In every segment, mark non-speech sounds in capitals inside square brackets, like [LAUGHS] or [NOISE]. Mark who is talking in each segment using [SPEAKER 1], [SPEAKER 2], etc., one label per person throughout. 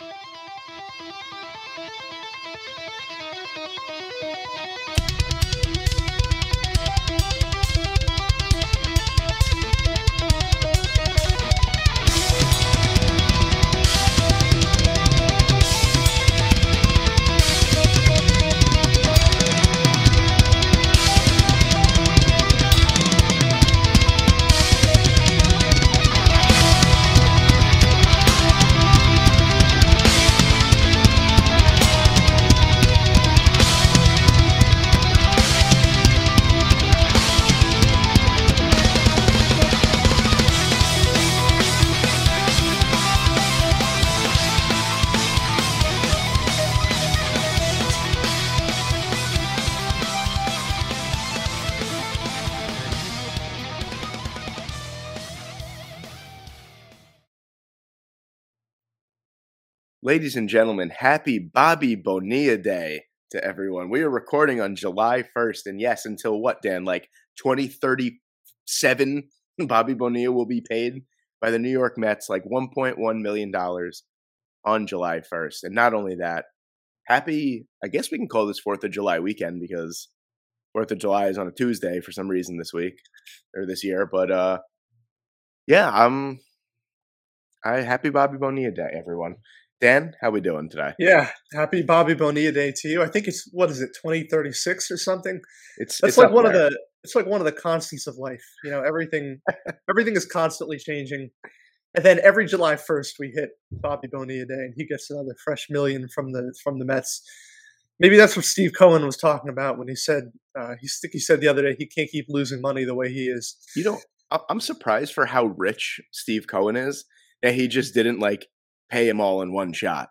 [SPEAKER 1] Thank you. Ladies and gentlemen, happy Bobby Bonilla Day to everyone. We are recording on July 1st. And yes, until what, Dan? Like 2037, [LAUGHS] Bobby Bonilla will be paid by the New York Mets like $1.1 million on July 1st. And not only that, happy, I guess we can call this 4th of July weekend because 4th of July is on a Tuesday for some reason this week or this year. But uh yeah, I'm I happy Bobby Bonilla Day, everyone. Dan, how we doing today?
[SPEAKER 2] Yeah, happy Bobby Bonilla Day to you. I think it's what is it, twenty thirty six or something?
[SPEAKER 1] It's
[SPEAKER 2] That's
[SPEAKER 1] it's
[SPEAKER 2] like one
[SPEAKER 1] there.
[SPEAKER 2] of the it's like one of the constants of life. You know, everything [LAUGHS] everything is constantly changing. And then every July first we hit Bobby Bonilla Day and he gets another fresh million from the from the Mets. Maybe that's what Steve Cohen was talking about when he said uh, he think he said the other day he can't keep losing money the way he is.
[SPEAKER 1] You know, I'm surprised for how rich Steve Cohen is that he just didn't like pay him all in one shot.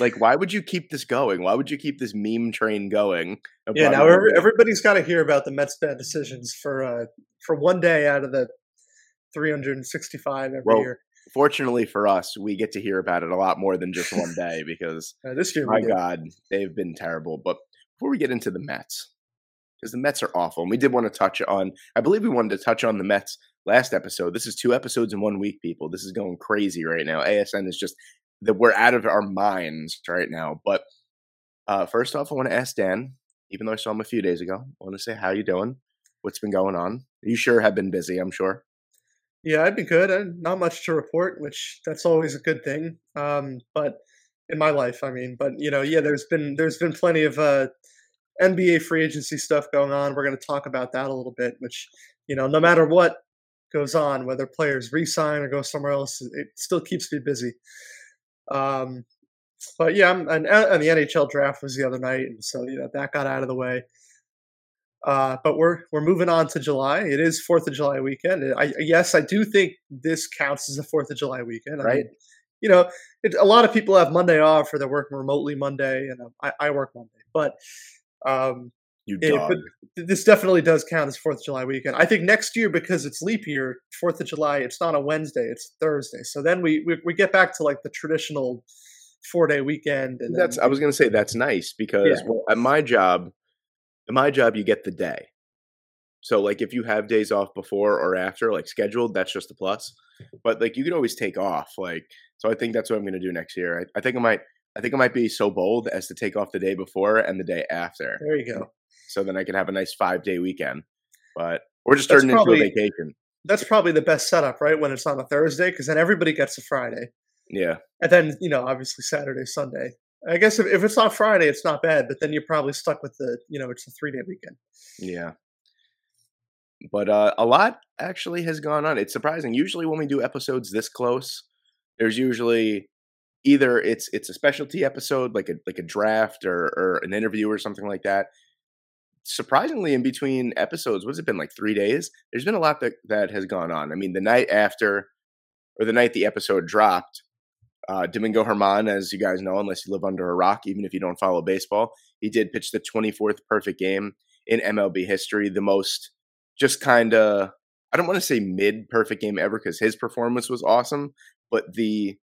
[SPEAKER 1] like, why would you keep this going? Why would you keep this meme train going?
[SPEAKER 2] Yeah, now every, everybody's got to hear about the Mets bad decisions for uh, for one day out of the 365 every
[SPEAKER 1] Well,
[SPEAKER 2] year.
[SPEAKER 1] Fortunately for us, we get to hear about it a lot more than just one day because [LAUGHS]
[SPEAKER 2] Uh, this year,
[SPEAKER 1] my. God, they've been terrible. But before we get into the Mets, because the Mets are awful, and we did want to touch on, I believe we wanted to touch on the Mets last episode. This is two episodes in one week, people. This is going crazy right now. ASN is just that we're out of our minds right now. But uh, first off, I want to ask Dan, even though I saw him a few days ago, I want to say how you doing? What's been going on? You sure have been busy, I'm sure.
[SPEAKER 2] Yeah, I'd be good. Uh, not much to report, which that's always a good thing. Um, but in my life, I mean, but you know, yeah, there's been there's been plenty of uh, NBA free agency stuff going on. We're going to talk about that a little bit. Which you know, no matter what goes on, whether players resign or go somewhere else, it still keeps me busy. Um, but yeah, I'm, and, and the NHL draft was the other night, and so you know that got out of the way. Uh, but we're we're moving on to July. It is Fourth of July weekend. I, yes, I do think this counts as a Fourth of July weekend. I
[SPEAKER 1] Right.
[SPEAKER 2] mean, you know, it, a lot of people have Monday off or they're working remotely Monday, and I, I work Monday. But um,
[SPEAKER 1] You
[SPEAKER 2] Yeah,
[SPEAKER 1] dog.
[SPEAKER 2] but this definitely does count as Fourth of July weekend. I think next year because it's leap year, Fourth of July, it's not a Wednesday, it's Thursday. So then we we, we get back to like the traditional four day weekend. And
[SPEAKER 1] That's
[SPEAKER 2] then,
[SPEAKER 1] I was gonna say that's nice because
[SPEAKER 2] Yeah.
[SPEAKER 1] well, at my job, at my job you get the day. So like if you have days off before or after, like scheduled, that's just a plus. But like you can always take off. Like so I think that's what I'm gonna do next year. I, I think I might I think I might be so bold as to take off the day before and the day after.
[SPEAKER 2] there you go.
[SPEAKER 1] So then I can have a nice five day weekend. But we're just
[SPEAKER 2] That's
[SPEAKER 1] turn it into a vacation.
[SPEAKER 2] That's probably the best setup, right? When it's on a Thursday, because then everybody gets a Friday,
[SPEAKER 1] Yeah.
[SPEAKER 2] and then you know obviously Saturday, Sunday. I guess if, if it's not Friday, it's not bad, but then you're probably stuck with the you know it's a three day weekend.
[SPEAKER 1] Yeah. But uh, a lot actually has gone on. It's surprising. Usually when we do episodes this close, there's usually either it's it's a specialty episode like a like a draft or or an interview or something like that. Surprisingly, in between episodes, what's it been like three days? There's been a lot that that has gone on. I mean, the night after or the night the episode dropped, uh, Domingo Germán, as you guys know, unless you live under a rock, even if you don't follow baseball, he did pitch the 24th perfect game in MLB history, the most just kind of I don't want to say mid perfect game ever because his performance was awesome, but the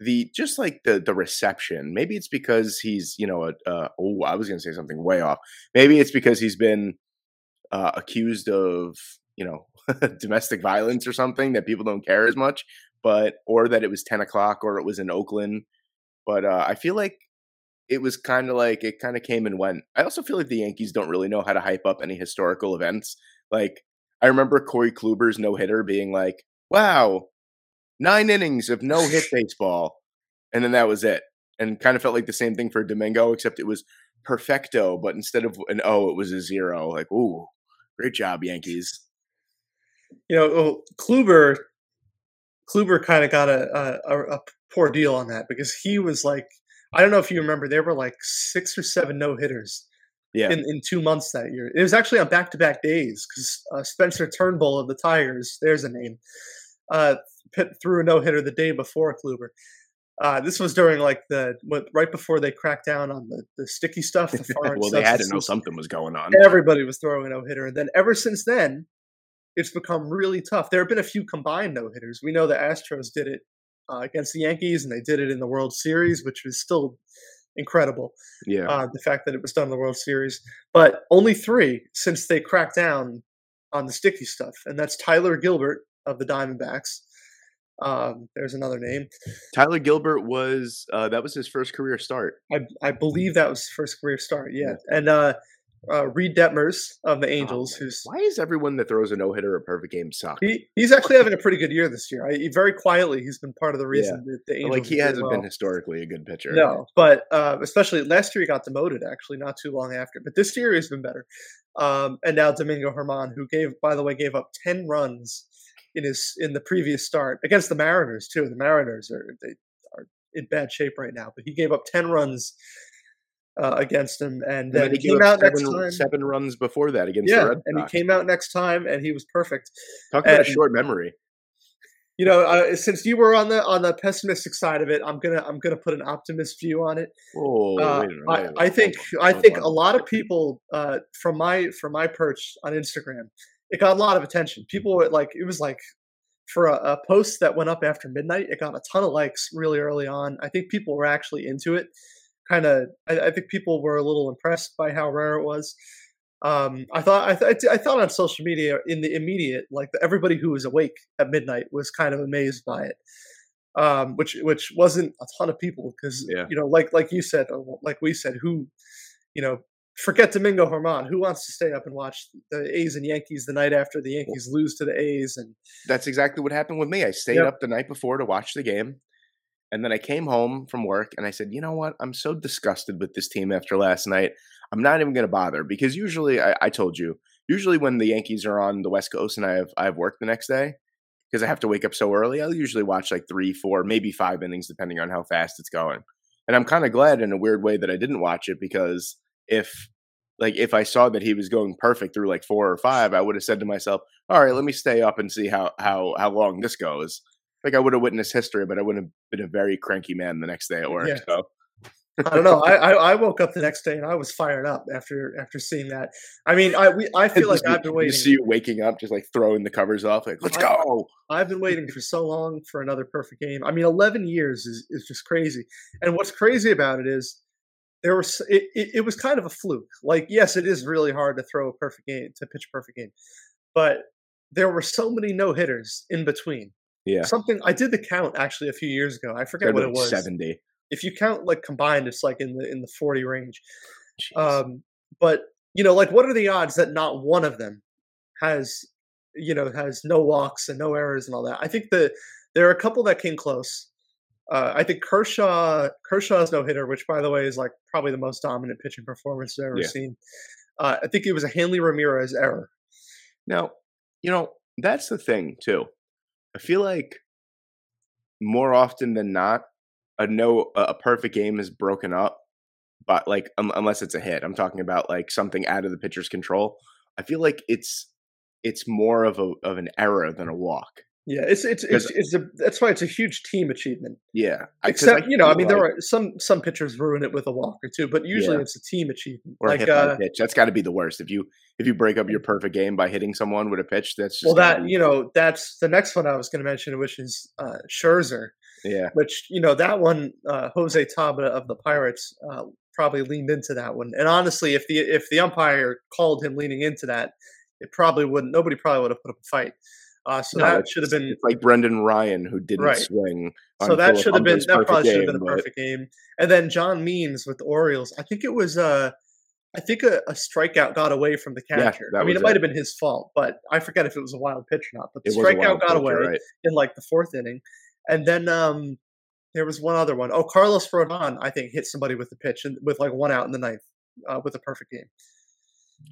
[SPEAKER 1] the just like the the reception. Maybe it's because he's you know a uh, oh I was gonna say something way off. Maybe it's because he's been uh, accused of you know [LAUGHS] domestic violence or something that people don't care as much, but or that it was ten o'clock or it was in Oakland. but uh, I feel like it was kind of like it kind of came and went. I also feel like the Yankees don't really know how to hype up any historical events. Like I remember Corey Kluber's no hitter being like, "Wow, nine innings of no hit baseball," and then that was it. And kind of felt like the same thing for Domingo, except it was perfecto, but instead of an O, it was a zero. Like, ooh, great job, Yankees.
[SPEAKER 2] You know, well, Kluber, Kluber kind of got a, a, a poor deal on that because he was like, I don't know if you remember, there were like six or seven no hitters
[SPEAKER 1] Yeah,
[SPEAKER 2] in, in two months that year. It was actually on back to back days because uh, Spencer Turnbull of the Tigers, there's a name, uh, pit, threw a no hitter the day before Kluber. Uh, this was during like the what, right before they cracked down on the, the sticky stuff. The [LAUGHS]
[SPEAKER 1] well, they had to know something was going on.
[SPEAKER 2] Everybody was throwing a no hitter, and then ever since then, it's become really tough. There have been a few combined no hitters. We know the Astros did it uh, against the Yankees, and they did it in the World Series, which was still incredible.
[SPEAKER 1] Yeah,
[SPEAKER 2] Uh, the fact that it was done in the World Series, but only three since they cracked down on the sticky stuff, and that's Tyler Gilbert of the Diamondbacks. Um, there's another name.
[SPEAKER 1] Tyler Gilbert was uh, that was his first career start.
[SPEAKER 2] I, I believe that was first career start. Yeah,
[SPEAKER 1] Yeah.
[SPEAKER 2] and uh, uh, Reid Detmers of the
[SPEAKER 1] Oh,
[SPEAKER 2] Angels,
[SPEAKER 1] man.
[SPEAKER 2] who's
[SPEAKER 1] why is everyone that throws a no hitter a perfect game suck?
[SPEAKER 2] He he's actually having a pretty good year this year. I, he- very quietly, he's been part of the reason that the Angels.
[SPEAKER 1] like he hasn't
[SPEAKER 2] well.
[SPEAKER 1] been historically a good pitcher.
[SPEAKER 2] No, but uh, especially last year he got demoted. Actually, not too long after. But this year he's been better. Um, and now Domingo Germán, who gave, by the way, gave up ten runs in his in the previous start against the Mariners too. The Mariners are they are in bad shape right now, but he gave up ten runs uh, against him, and
[SPEAKER 1] And
[SPEAKER 2] then
[SPEAKER 1] then
[SPEAKER 2] he
[SPEAKER 1] he
[SPEAKER 2] came out next
[SPEAKER 1] seven,
[SPEAKER 2] time.
[SPEAKER 1] seven runs before that against
[SPEAKER 2] Yeah, and he came out next time, and he was perfect.
[SPEAKER 1] Talk about a short memory.
[SPEAKER 2] you know, uh, since you were on the on the pessimistic side of it, I'm gonna I'm gonna put an optimist view on it.
[SPEAKER 1] Oh,
[SPEAKER 2] Uh,
[SPEAKER 1] wait a minute,
[SPEAKER 2] I,
[SPEAKER 1] wait a minute,
[SPEAKER 2] I think I think a lot of people uh, from my from my perch on Instagram, it got a lot of attention. People were like, it was like for a, a post that went up after midnight, it got a ton of likes really early on. I think people were actually into it. Kind of, I, I think people were a little impressed by how rare it was. Um, I thought I, th- I thought on social media in the immediate, like everybody who was awake at midnight was kind of amazed by it, um, which which wasn't a ton of people because
[SPEAKER 1] Yeah.
[SPEAKER 2] you know, like like you said, like we said, who you know, forget Domingo Germán, who wants to stay up and watch the A's and Yankees the night after the Yankees lose to the A's and
[SPEAKER 1] That's exactly what happened with me. I stayed
[SPEAKER 2] Yep.
[SPEAKER 1] up the night before to watch the game. And then I came home from work and I said, you know what? I'm so disgusted with this team after last night. I'm not even going to bother because usually, I, I told you, usually when the Yankees are on the West Coast and I have I have work the next day because I have to wake up so early, I'll usually watch like three, four, maybe five innings depending on how fast it's going. And I'm kind of glad in a weird way that I didn't watch it because if like if I saw that he was going perfect through like four or five, I would have said to myself, "All right, let me stay up and see how how how long this goes." Like I would have witnessed history, but I wouldn't have been a very cranky man the next day at work.
[SPEAKER 2] Yeah.
[SPEAKER 1] So
[SPEAKER 2] I don't know. I, I I woke up the next day and I was fired up after after seeing that. I mean, I we, I [LAUGHS] feel like I've been waiting.
[SPEAKER 1] Just see you waking up, just like throwing the covers off, like "Let's
[SPEAKER 2] I-
[SPEAKER 1] go!"
[SPEAKER 2] I've been waiting for so long for another perfect game. I mean, 11 years is, is just crazy. And what's crazy about it is there was it, it, it was kind of a fluke. Like, yes, it is really hard to throw a perfect game to pitch a perfect game, but there were so many no hitters in between.
[SPEAKER 1] Yeah,
[SPEAKER 2] Something I did the count actually a few years ago. I forget what it was.
[SPEAKER 1] seventy.
[SPEAKER 2] If you count like combined, it's like in the in the 40 range.
[SPEAKER 1] Jeez.
[SPEAKER 2] Um, but you know, like, what are the odds that not one of them has, you know, has no walks and no errors and all that? I think the there are a couple that came close. Uh, I think Kershaw Kershaw's no hitter, which by the way is like probably the most dominant pitching performance I've ever
[SPEAKER 1] Yeah.
[SPEAKER 2] seen. Uh, I think it was a Hanley Ramirez error.
[SPEAKER 1] Now, you know, that's the thing too. I feel like more often than not, a no a perfect game is broken up, but like um, unless it's a hit. I'm talking about like something out of the pitcher's control. I feel like it's it's more of a of an error than a walk.
[SPEAKER 2] Yeah, it's it's it's, it's a that's why it's a huge team achievement.
[SPEAKER 1] Yeah, I-
[SPEAKER 2] Except you know, I mean, there are some some pitchers ruin it with a walk or two, but usually
[SPEAKER 1] Yeah.
[SPEAKER 2] it's a team achievement.
[SPEAKER 1] or a
[SPEAKER 2] like
[SPEAKER 1] hit by
[SPEAKER 2] uh,
[SPEAKER 1] pitch. That's got to be the worst. If you if you break up your perfect game by hitting someone with a pitch, that's just
[SPEAKER 2] well, that
[SPEAKER 1] be-
[SPEAKER 2] you know, that's the next one I was going to mention, which is uh, Scherzer.
[SPEAKER 1] yeah,
[SPEAKER 2] which you know that one uh, Jose Taba of the Pirates uh, probably leaned into that one. And honestly, if the if the umpire called him leaning into that, it probably wouldn't. Nobody probably would have put up a fight. Uh, so
[SPEAKER 1] No,
[SPEAKER 2] that should have been
[SPEAKER 1] like Brendan Ryan who didn't
[SPEAKER 2] Right.
[SPEAKER 1] swing.
[SPEAKER 2] so that should have been that probably should have been a
[SPEAKER 1] but-
[SPEAKER 2] perfect game. And then John Means with the Orioles. I think it was uh I think a, a strikeout got away from the catcher.
[SPEAKER 1] that
[SPEAKER 2] I mean,
[SPEAKER 1] was
[SPEAKER 2] it might have been his fault, but I forget if it was a wild pitch or not. But the
[SPEAKER 1] It a
[SPEAKER 2] strikeout got
[SPEAKER 1] pitch,
[SPEAKER 2] away
[SPEAKER 1] right.
[SPEAKER 2] in like the fourth inning, and then um there was one other one. Oh, Carlos Rodon, I think, hit somebody with the pitch and with like one out in the ninth uh, with a perfect game.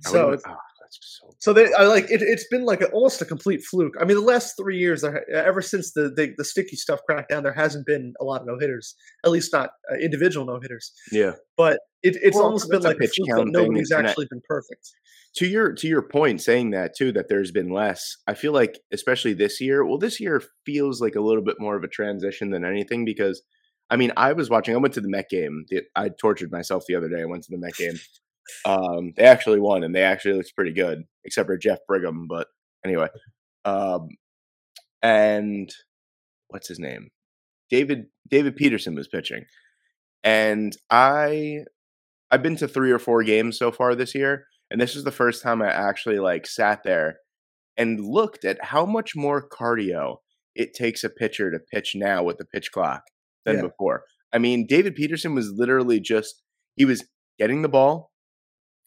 [SPEAKER 2] So
[SPEAKER 1] oh, that's so
[SPEAKER 2] so they, I like it. It's been like a, almost a complete fluke. I mean, the last three years, there, ever since the, the the sticky stuff cracked down, there hasn't been a lot of no hitters. At least not uh, individual no hitters.
[SPEAKER 1] yeah.
[SPEAKER 2] But it, it's
[SPEAKER 1] Well,
[SPEAKER 2] almost been like a
[SPEAKER 1] pitch
[SPEAKER 2] fluke
[SPEAKER 1] count
[SPEAKER 2] nobody's actually been perfect.
[SPEAKER 1] to your to your point saying that too that there's been less i feel like especially this year well this year feels like a little bit more of a transition than anything because i mean i was watching i went to the met game i tortured myself the other day i went to the met game um they actually won and they actually looked pretty good except for jeff brigham but anyway um and what's his name david david peterson was pitching and i i've been to three or four games so far this year and this is the first time I actually like sat there and looked at how much more cardio it takes a pitcher to pitch now with the pitch clock than
[SPEAKER 2] Yeah.
[SPEAKER 1] before. I mean, David Peterson was literally just he was getting the ball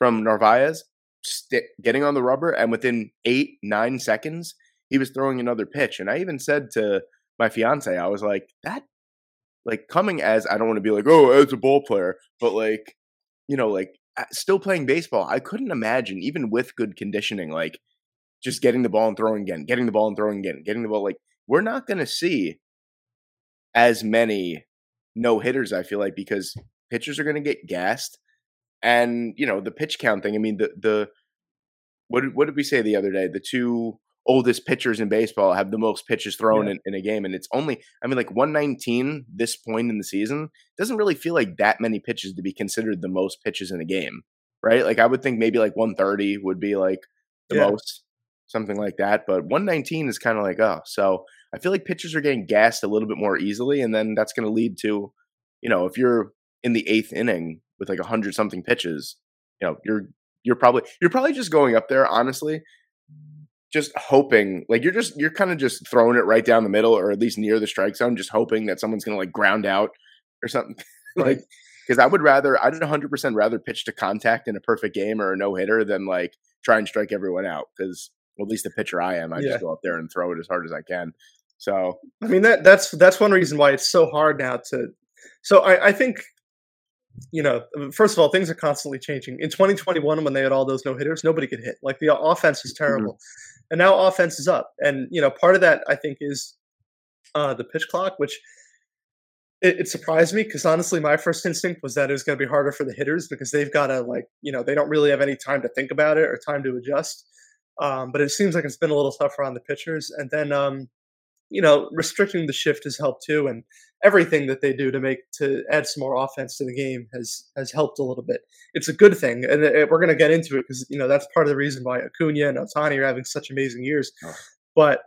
[SPEAKER 1] from Narvaez, sti getting on the rubber, and within eight nine seconds he was throwing another pitch. And I even said to my fiance, I was like, that like coming as I don't want to be like, oh, as a ball player, but like, you know, like still playing baseball, I couldn't imagine, even with good conditioning, like just getting the ball and throwing again, getting the ball and throwing again, getting the ball. Like, we're not going to see as many no hitters, I feel like, because pitchers are going to get gassed. And, you know, the pitch count thing, I mean, the, the, what did, what did we say the other day? The two oldest pitchers in baseball have the most pitches thrown
[SPEAKER 2] Yeah.
[SPEAKER 1] in, in a game. And it's only, I mean, like 119 this point in the season doesn't really feel like that many pitches to be considered the most pitches in a game, right? Like I would think maybe like 130 would be like the
[SPEAKER 2] Yeah.
[SPEAKER 1] most, something like that. But 119 is kind of like, oh, so I feel like pitchers are getting gassed a little bit more easily. And then that's going to lead to, you know, if you're in the eighth inning with like a hundred something pitches, you know, you're, you're probably, you're probably just going up there, honestly, just hoping like you're just you're kind of just throwing it right down the middle or at least near the strike zone just hoping that someone's going to like ground out or something [LAUGHS] like because i would rather i'd 100% rather pitch to contact in a perfect game or a no-hitter than like try and strike everyone out because well, at least the pitcher i am i
[SPEAKER 2] Yeah.
[SPEAKER 1] just go up there and throw it as hard as i can so
[SPEAKER 2] I mean that that's that's one reason why it's so hard now to. So I, I think, you know, first of all, things are constantly changing. In 2021, when they had all those no hitters, nobody could hit. Like the offense is terrible, and now offense is up. And you know, part of that I think is uh, the pitch clock, which it, it surprised me because honestly, my first instinct was that it was going to be harder for the hitters because they've got to like, you know, they don't really have any time to think about it or time to adjust. Um, but it seems like it's been a little tougher on the pitchers. And then, um, you know, restricting the shift has helped too, and everything that they do to make to add some more offense to the game has has helped a little bit. It's a good thing, and it, we're going to get into it because you know that's part of the reason why Acuna and Ohtani are having such amazing years.
[SPEAKER 1] Oh.
[SPEAKER 2] But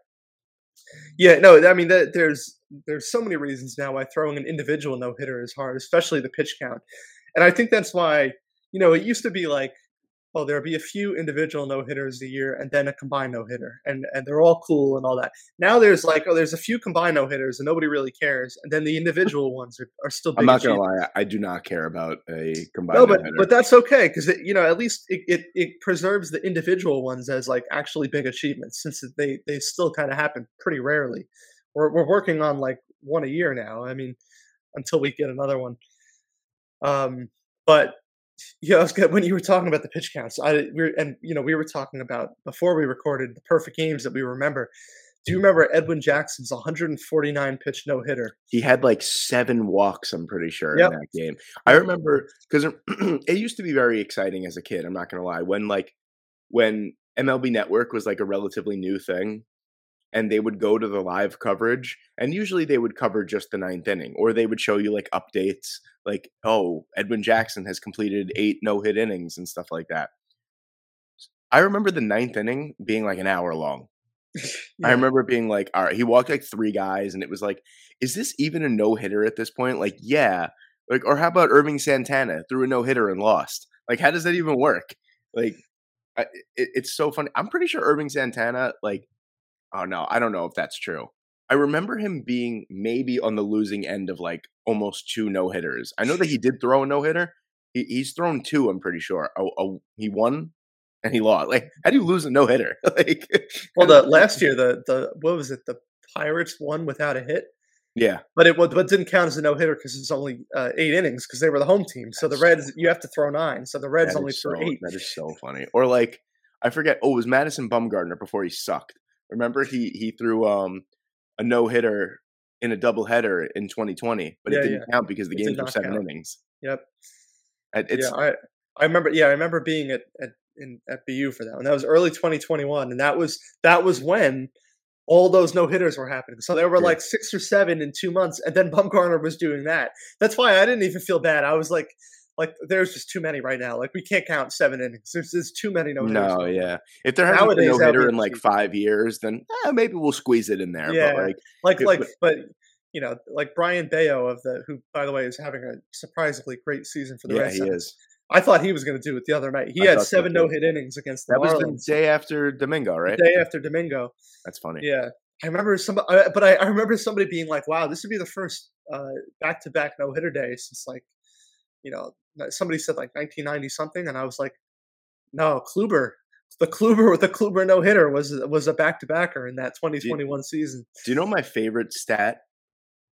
[SPEAKER 2] yeah, no, I mean that there's there's so many reasons now why throwing an individual no hitter is hard, especially the pitch count, and I think that's why you know it used to be like oh, there'll be a few individual no hitters a year and then a combined no hitter, and and they're all cool and all that. Now there's like, oh, there's a few combined no hitters and nobody really cares, and then the individual [LAUGHS] ones are, are still. Big
[SPEAKER 1] i'm not gonna lie I, I do not care about a combined
[SPEAKER 2] No, but
[SPEAKER 1] no-hitter.
[SPEAKER 2] but that's okay because you know at least it, it, it preserves the individual ones as like actually big achievements since they they still kind of happen pretty rarely. We're we're working on like one a year now. I mean, until we get another one. Um, but yeah, I was good when you were talking about the pitch counts. I we were, and you know we were talking about before we recorded the perfect games that we remember. Do you mm. remember Edwin Jackson's 149 pitch no hitter?
[SPEAKER 1] he had like seven walks i'm pretty sure
[SPEAKER 2] Yep.
[SPEAKER 1] in that game i remember because [CLEARS THROAT] it used to be very exciting as a kid i'm not gonna lie when like when mlb network was like a relatively new thing and they would go to the live coverage and usually they would cover just the ninth inning or they would show you like updates like oh edwin jackson has completed eight no-hit innings and stuff like that i remember the ninth inning being like an hour long [LAUGHS] I remember being like, all right, he walked like three guys, and it was like, is this even a no hitter at this point? Like, yeah. Like, or how about Ervin Santana threw a no hitter and lost? Like, how does that even work? Like, I, it, it's so funny. I'm pretty sure Ervin Santana, like, oh no, I don't know if that's true. I remember him being maybe on the losing end of like almost two no hitters. I know that he did throw a no hitter. He, he's thrown two. I'm pretty sure. Oh, oh, he won and he lost. Like, how do you lose a no hitter? [LAUGHS] like,
[SPEAKER 2] well, the last year, the the what was it? The Pirates won without a hit.
[SPEAKER 1] Yeah,
[SPEAKER 2] but it but didn't count as a no hitter because it's only uh, eight innings because they were the home team. So That's the Reds, you have to throw nine. So the Reds only threw
[SPEAKER 1] so,
[SPEAKER 2] eight.
[SPEAKER 1] That is so funny. Or like, I forget. Oh, it was Madison Bumgarner before he sucked. Remember he he threw um a no hitter in a double header in 2020, but yeah, it didn't yeah. count because the it games were seven count. innings.
[SPEAKER 2] Yep.
[SPEAKER 1] It's,
[SPEAKER 2] yeah, I I remember. Yeah, I remember being at at in at BU for that, and that was early 2021, and that was that was when all those no hitters were happening. So there were yeah. like six or seven in two months, and then Bumgarner was doing that. That's why I didn't even feel bad. I was like, like there's just too many right now. Like we can't count seven innings. There's, there's too many no hitters.
[SPEAKER 1] No, yeah. If there hasn't Nowadays, been no hitter in like five years, then eh, maybe we'll squeeze it in there.
[SPEAKER 2] Yeah,
[SPEAKER 1] but
[SPEAKER 2] like like like, but you know, like Brayan Bello of the who, by the way, is having a surprisingly great season for the
[SPEAKER 1] yeah,
[SPEAKER 2] Red
[SPEAKER 1] Sox. he is.
[SPEAKER 2] I thought he was going to do it the other night. He I had seven no hit innings against the
[SPEAKER 1] that
[SPEAKER 2] Marlins.
[SPEAKER 1] was the day after Domingo, right?
[SPEAKER 2] The day after Domingo.
[SPEAKER 1] That's funny.
[SPEAKER 2] Yeah, I remember some, but I, I remember somebody being like, "Wow, this would be the first back to back no hitter day since like, you know, somebody said like 1990 something," and I was like, "No, Kluber." The Kluber with [LAUGHS] the Kluber no hitter was was a back to backer in that 2021
[SPEAKER 1] do
[SPEAKER 2] season.
[SPEAKER 1] Do you know my favorite stat?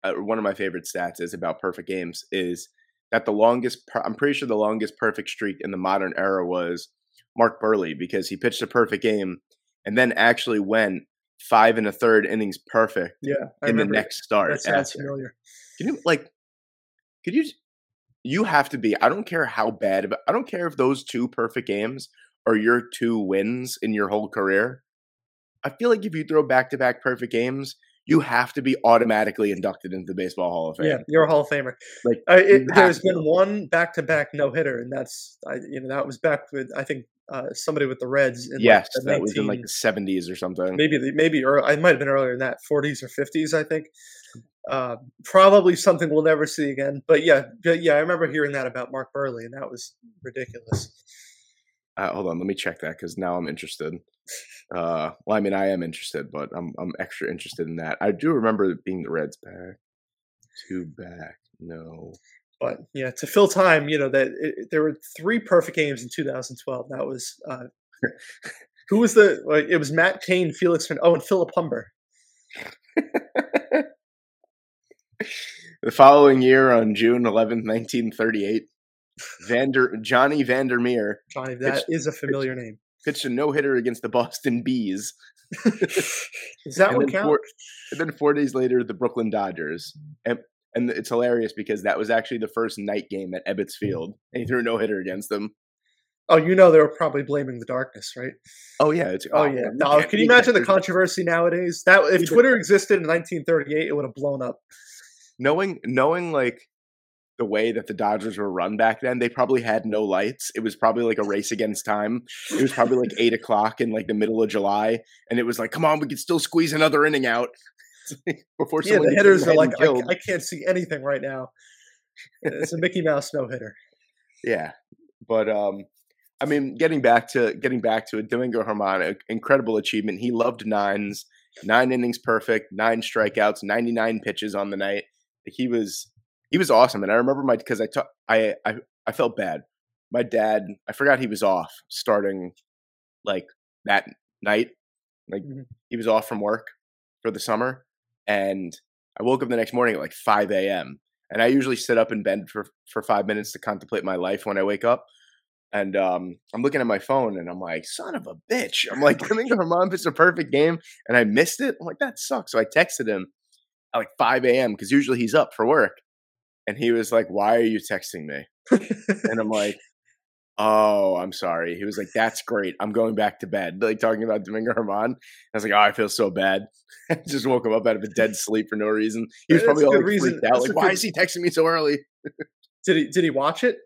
[SPEAKER 1] Uh, one of my favorite stats is about perfect games is that the longest I'm pretty sure the longest perfect streak in the modern era was Mark Buehrle because he pitched a perfect game and then actually went five and a third innings perfect.
[SPEAKER 2] Yeah,
[SPEAKER 1] in the next start.
[SPEAKER 2] That sounds familiar.
[SPEAKER 1] Can you like? Could you? You have to be. I don't care how bad. But I don't care if those two perfect games are your two wins in your whole career. I feel like if you throw back to back perfect games, you have to be automatically inducted into the Baseball Hall of Fame.
[SPEAKER 2] Yeah, you're a Hall of Famer. Like uh, it, there's been one back to back no hitter, and that's I, you know that was back with I think uh, somebody with the Reds. In
[SPEAKER 1] yes,
[SPEAKER 2] like
[SPEAKER 1] that 19, was in like the 70s or something.
[SPEAKER 2] Maybe maybe or I might have been earlier than that, 40s or 50s, I think. Uh, probably something we'll never see again. But yeah, yeah, I remember hearing that about Mark Buehrle, and that was ridiculous.
[SPEAKER 1] Uh, hold on, let me check that because now I'm interested. Uh, well, I mean, I am interested, but I'm I'm extra interested in that. I do remember being the Reds back, two back, no.
[SPEAKER 2] But yeah, to fill time, you know that it, there were three perfect games in 2012. That was uh, who was the? It was Matt Cain, Felix, oh, and Philip Humber. [LAUGHS] [LAUGHS]
[SPEAKER 1] the following year, on June 11th, 1938, Vander Johnny Vander Meer.
[SPEAKER 2] Johnny, that pitched, is a familiar
[SPEAKER 1] pitched,
[SPEAKER 2] name.
[SPEAKER 1] Pitched a no hitter against the Boston Bees. [LAUGHS]
[SPEAKER 2] is that what counts?
[SPEAKER 1] and then four days later, the Brooklyn Dodgers. And, and it's hilarious because that was actually the first night game at Ebbets hmm. Field, and he threw a no hitter against them.
[SPEAKER 2] Oh, you know they were probably blaming the darkness, right?
[SPEAKER 1] Oh yeah. It's,
[SPEAKER 2] oh, oh yeah. [LAUGHS] No, can you imagine the controversy nowadays? That if Twitter existed in 1938, it would have blown up.
[SPEAKER 1] Knowing, knowing like the way that the Dodgers were run back then, they probably had no lights. It was probably like a race against time. It was probably like eight o'clock in like the middle of July, and it was like, come on, we can still squeeze another inning out [LAUGHS] before.
[SPEAKER 2] Yeah, the hitters are like, I, I, can't see anything right now. It's a Mickey Mouse no hitter.
[SPEAKER 1] Yeah, but um, I mean, getting back to getting back to it, Domingo Germán, incredible achievement. He loved nines, nine innings perfect, nine strikeouts, ninety nine pitches on the night. He was he was awesome. And I remember my because I, t- I I I felt bad. My dad, I forgot he was off starting like that night. Like mm-hmm. he was off from work for the summer, and I woke up the next morning at like 5 a.m. And I usually sit up in bed for for five minutes to contemplate my life when I wake up. And um, I'm looking at my phone and I'm like, son of a bitch. I'm like, Domingo Germán pitched a perfect game and I missed it. I'm like, that sucks. So I texted him at like 5 a.m. because usually he's up for work. And he was like, Why are you texting me? and I'm like, [LAUGHS] Oh, I'm sorry. He was like, That's great. I'm going back to bed. Like talking about Domingo Germán. I was like, Oh, I feel so bad. I [LAUGHS] just woke him up out of a dead sleep for no reason. He was probably all like, reason. freaked out. That's like, why good... is he texting me so early?
[SPEAKER 2] did he did he watch it?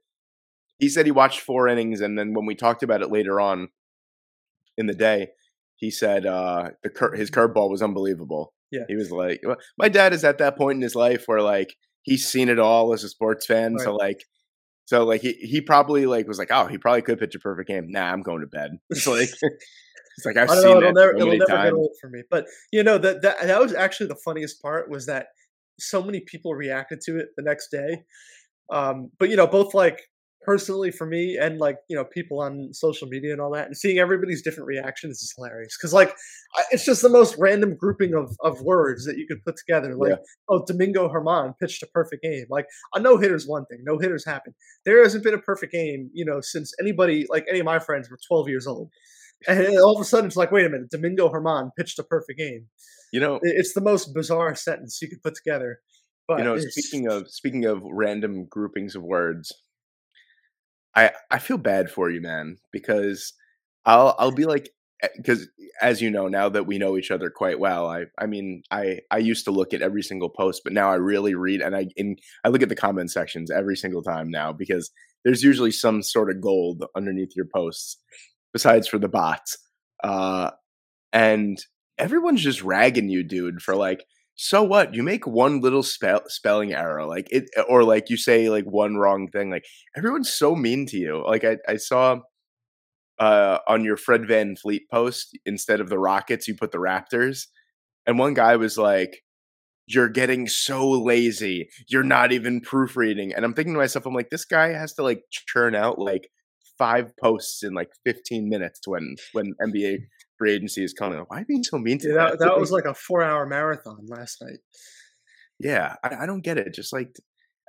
[SPEAKER 1] He said he watched four innings, and then when we talked about it later on in the day, he said uh, the cur- his curveball was unbelievable.
[SPEAKER 2] Yeah,
[SPEAKER 1] he was like, my dad is at that point in his life where like he's seen it all as a sports fan. Right. So like, so like he he probably like was like, oh, he probably could pitch a perfect game. Nah, I'm going to bed. [LAUGHS] It's like. [LAUGHS] It's like I've
[SPEAKER 2] I
[SPEAKER 1] seen
[SPEAKER 2] know. It'll never,
[SPEAKER 1] so
[SPEAKER 2] it'll never get
[SPEAKER 1] times.
[SPEAKER 2] old for me. But you know that that that was actually the funniest part was that so many people reacted to it the next day. Um, but you know, both like personally for me and like you know people on social media and all that, and seeing everybody's different reactions is hilarious. Because like I, it's just the most random grouping of of words that you could put together. Like
[SPEAKER 1] Yeah.
[SPEAKER 2] oh, Domingo Germán pitched a perfect game. Like a no hitter's one thing. No hitters happen. There hasn't been a perfect game, you know, since anybody like any of my friends were 12 years old. And all of a sudden, it's like, wait a minute, Domingo Germán pitched a perfect game.
[SPEAKER 1] You know,
[SPEAKER 2] It's the most bizarre sentence you could put together. But
[SPEAKER 1] you know. Speaking of speaking of random groupings of words, I I feel bad for you, man, because I'll I'll be like because as you know now that we know each other quite well i i mean i i used to look at every single post but now i really read and i in i look at the comment sections every single time now because there's usually some sort of gold underneath your posts besides for the bots uh and everyone's just ragging you dude for like so what you make one little spell spelling error like it or like you say like one wrong thing like everyone's so mean to you like i i saw uh, on your Fred VanVleet post, instead of the Rockets, you put the Raptors. And one guy was like, You're getting so lazy. You're not even proofreading. And I'm thinking to myself, I'm like, this guy has to like churn out like five posts in like 15 minutes when when NBA free agency is kind coming. Why are you being so mean to
[SPEAKER 2] Yeah,
[SPEAKER 1] that?
[SPEAKER 2] that, that was like a four hour marathon last night.
[SPEAKER 1] Yeah, I, I don't get it. Just like,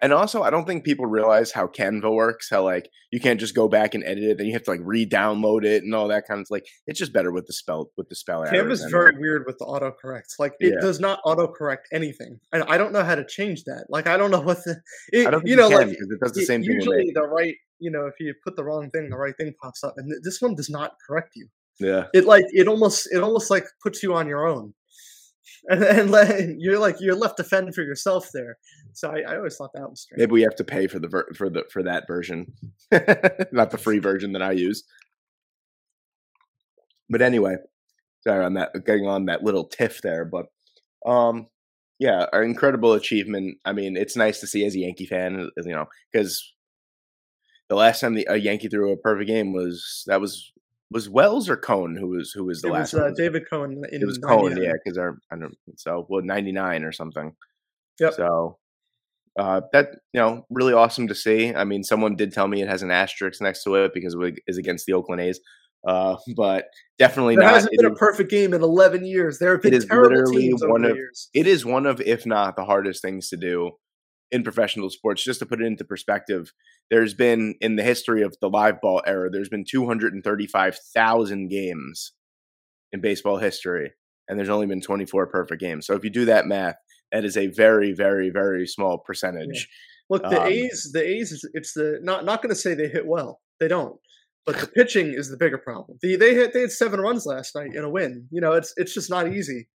[SPEAKER 1] and also, I don't think people realize how Canva works. How like you can't just go back and edit it, then you have to like re-download it and all that kind of like. It's just better with the spell with the spell.
[SPEAKER 2] Canva's
[SPEAKER 1] anyway.
[SPEAKER 2] very weird with the autocorrects. Like it
[SPEAKER 1] Yeah.
[SPEAKER 2] does not autocorrect anything, and I don't know how to change that. Like I don't know what the it,
[SPEAKER 1] I don't
[SPEAKER 2] you know
[SPEAKER 1] can
[SPEAKER 2] like
[SPEAKER 1] because it does the
[SPEAKER 2] it-
[SPEAKER 1] same thing.
[SPEAKER 2] usually the right you know if you put the wrong thing, the right thing pops up, and th- this one does not correct you.
[SPEAKER 1] Yeah,
[SPEAKER 2] It like it almost it almost like puts you on your own, and [LAUGHS] and le- you're like you're left to fend for yourself there. So I, I always thought that was strange.
[SPEAKER 1] maybe we have to pay for the ver- for the for that version, [LAUGHS] not the free version that I use. But anyway, sorry on that getting on that little tiff there, but um, yeah, an incredible achievement. I mean, it's nice to see as a Yankee fan, you know, because the last time the, a Yankee threw a perfect game was that was was Wells or Cone who was who was the
[SPEAKER 2] it
[SPEAKER 1] last
[SPEAKER 2] was uh,
[SPEAKER 1] one?
[SPEAKER 2] David Cone. In
[SPEAKER 1] it was
[SPEAKER 2] Cone,
[SPEAKER 1] yeah, because our I don't so well ninety nine or something.
[SPEAKER 2] Yep.
[SPEAKER 1] So uh, that you know really awesome to see. I mean, someone did tell me it has an asterisk next to it because it is against the Oakland A's. Uh, [LAUGHS] but definitely
[SPEAKER 2] There
[SPEAKER 1] not.
[SPEAKER 2] hasn't
[SPEAKER 1] It
[SPEAKER 2] been a perfect game in 11 years. There have been
[SPEAKER 1] is
[SPEAKER 2] terrible
[SPEAKER 1] literally
[SPEAKER 2] teams over
[SPEAKER 1] of-
[SPEAKER 2] years.
[SPEAKER 1] it is one of, if not the hardest things to do in professional sports. Just to put it into perspective, there's been in the history of the live ball era, there's been 235,000 games in baseball history, and there's only been 24 perfect games. So if you do that math, that is a very, very, very small percentage.
[SPEAKER 2] Look, the
[SPEAKER 1] um,
[SPEAKER 2] A's, the A's, it's the not not going to say they hit well. They don't. But the [LAUGHS] pitching is the bigger problem. The, they hit they had seven runs last night in a win. You know, it's it's just not easy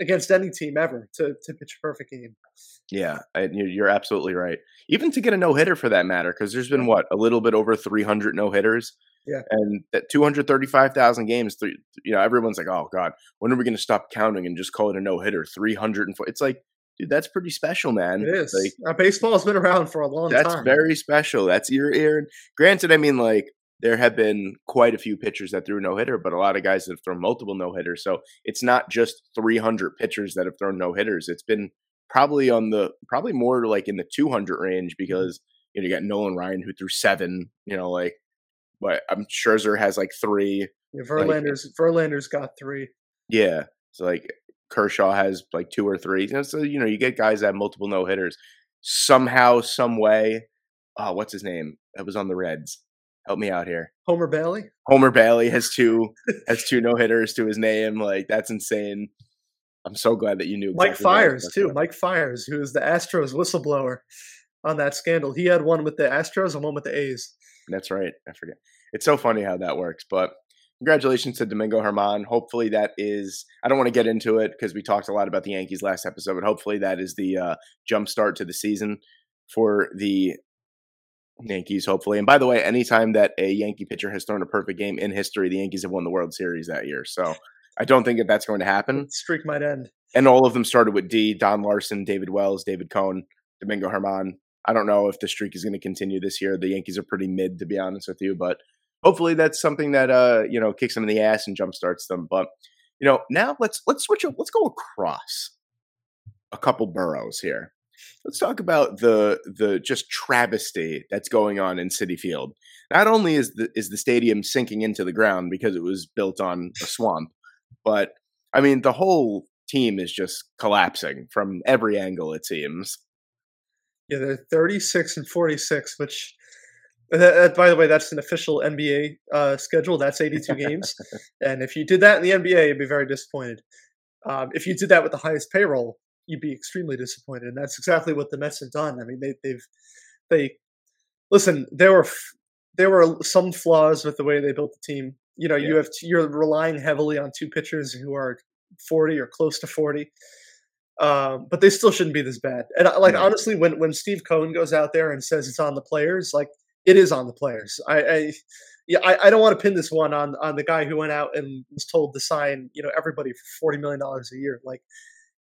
[SPEAKER 2] against any team ever to to pitch a perfect game.
[SPEAKER 1] Yeah, and you're, you're absolutely right. Even to get a no hitter for that matter, because there's been what a little bit over 300 no hitters.
[SPEAKER 2] Yeah.
[SPEAKER 1] and that 235,000 games. You know, everyone's like, "Oh God, when are we going to stop counting and just call it a no hitter?" 304. It's like, dude, that's pretty special, man.
[SPEAKER 2] It is.
[SPEAKER 1] Like,
[SPEAKER 2] Uh, baseball's been around for a long
[SPEAKER 1] that's
[SPEAKER 2] time.
[SPEAKER 1] That's very special. That's your ear. Granted, I mean, like there have been quite a few pitchers that threw no hitter, but a lot of guys that have thrown multiple no hitters. So it's not just 300 pitchers that have thrown no hitters. It's been probably on the probably more like in the 200 range mm-hmm. because you know you got Nolan Ryan who threw seven. You know, like but I'm Scherzer has like three.
[SPEAKER 2] Yeah, Verlander's Verlander's got three.
[SPEAKER 1] Yeah, so like Kershaw has like two or three. You know, so you know you get guys that have multiple no hitters somehow, some way. Oh, what's his name? That was on the Reds. Help me out here.
[SPEAKER 2] Homer Bailey.
[SPEAKER 1] Homer Bailey has two has two no hitters to his name. Like that's insane. I'm so glad that you knew.
[SPEAKER 2] Mike
[SPEAKER 1] exactly was Fiers
[SPEAKER 2] too.
[SPEAKER 1] about.
[SPEAKER 2] Mike Fiers, who is the Astros whistleblower on that scandal. He had one with the Astros and one with the A's.
[SPEAKER 1] That's right. I forget. It's so funny how that works. But congratulations to Domingo Germán. Hopefully that is. I don't want to get into it because we talked a lot about the Yankees last episode. But hopefully that is the uh, jump start to the season for the Yankees. Hopefully. And by the way, anytime that a Yankee pitcher has thrown a perfect game in history, the Yankees have won the World Series that year. So I don't think that that's going to happen.
[SPEAKER 2] Streak might end.
[SPEAKER 1] and all of them started with D. Don Larsen, David Wells, David Cone, Domingo Germán. I don't know if the streak is going to continue this year. The Yankees are pretty mid, to be honest with you, but hopefully that's something that uh you know kicks them in the ass and jumpstarts them. But you know now let's let's switch up. Let's go across a couple boroughs here. Let's talk about the the just travesty that's going on in Citi Field. Not only is the is the stadium sinking into the ground because it was built on a swamp, but I mean the whole team is just collapsing from every angle. It seems.
[SPEAKER 2] Yeah, they're 36 and 46, which, uh, by the way, that's an official NBA uh, schedule. That's 82 games. [LAUGHS] And if you did that in the NBA, you'd be very disappointed. Um, if you did that with the highest payroll, you'd be extremely disappointed. And that's exactly what the Mets have done. I mean, they, they've, they, listen, there were, there were some flaws with the way they built the team. You know, yeah. you have, you're relying heavily on two pitchers who are 40 or close to 40. Um, but they still shouldn't be this bad. And like yeah. honestly, when when Steve Cohen goes out there and says it's on the players, like it is on the players. I, I yeah, I, I, don't want to pin this one on on the guy who went out and was told to sign, you know, everybody for forty million dollars a year. Like,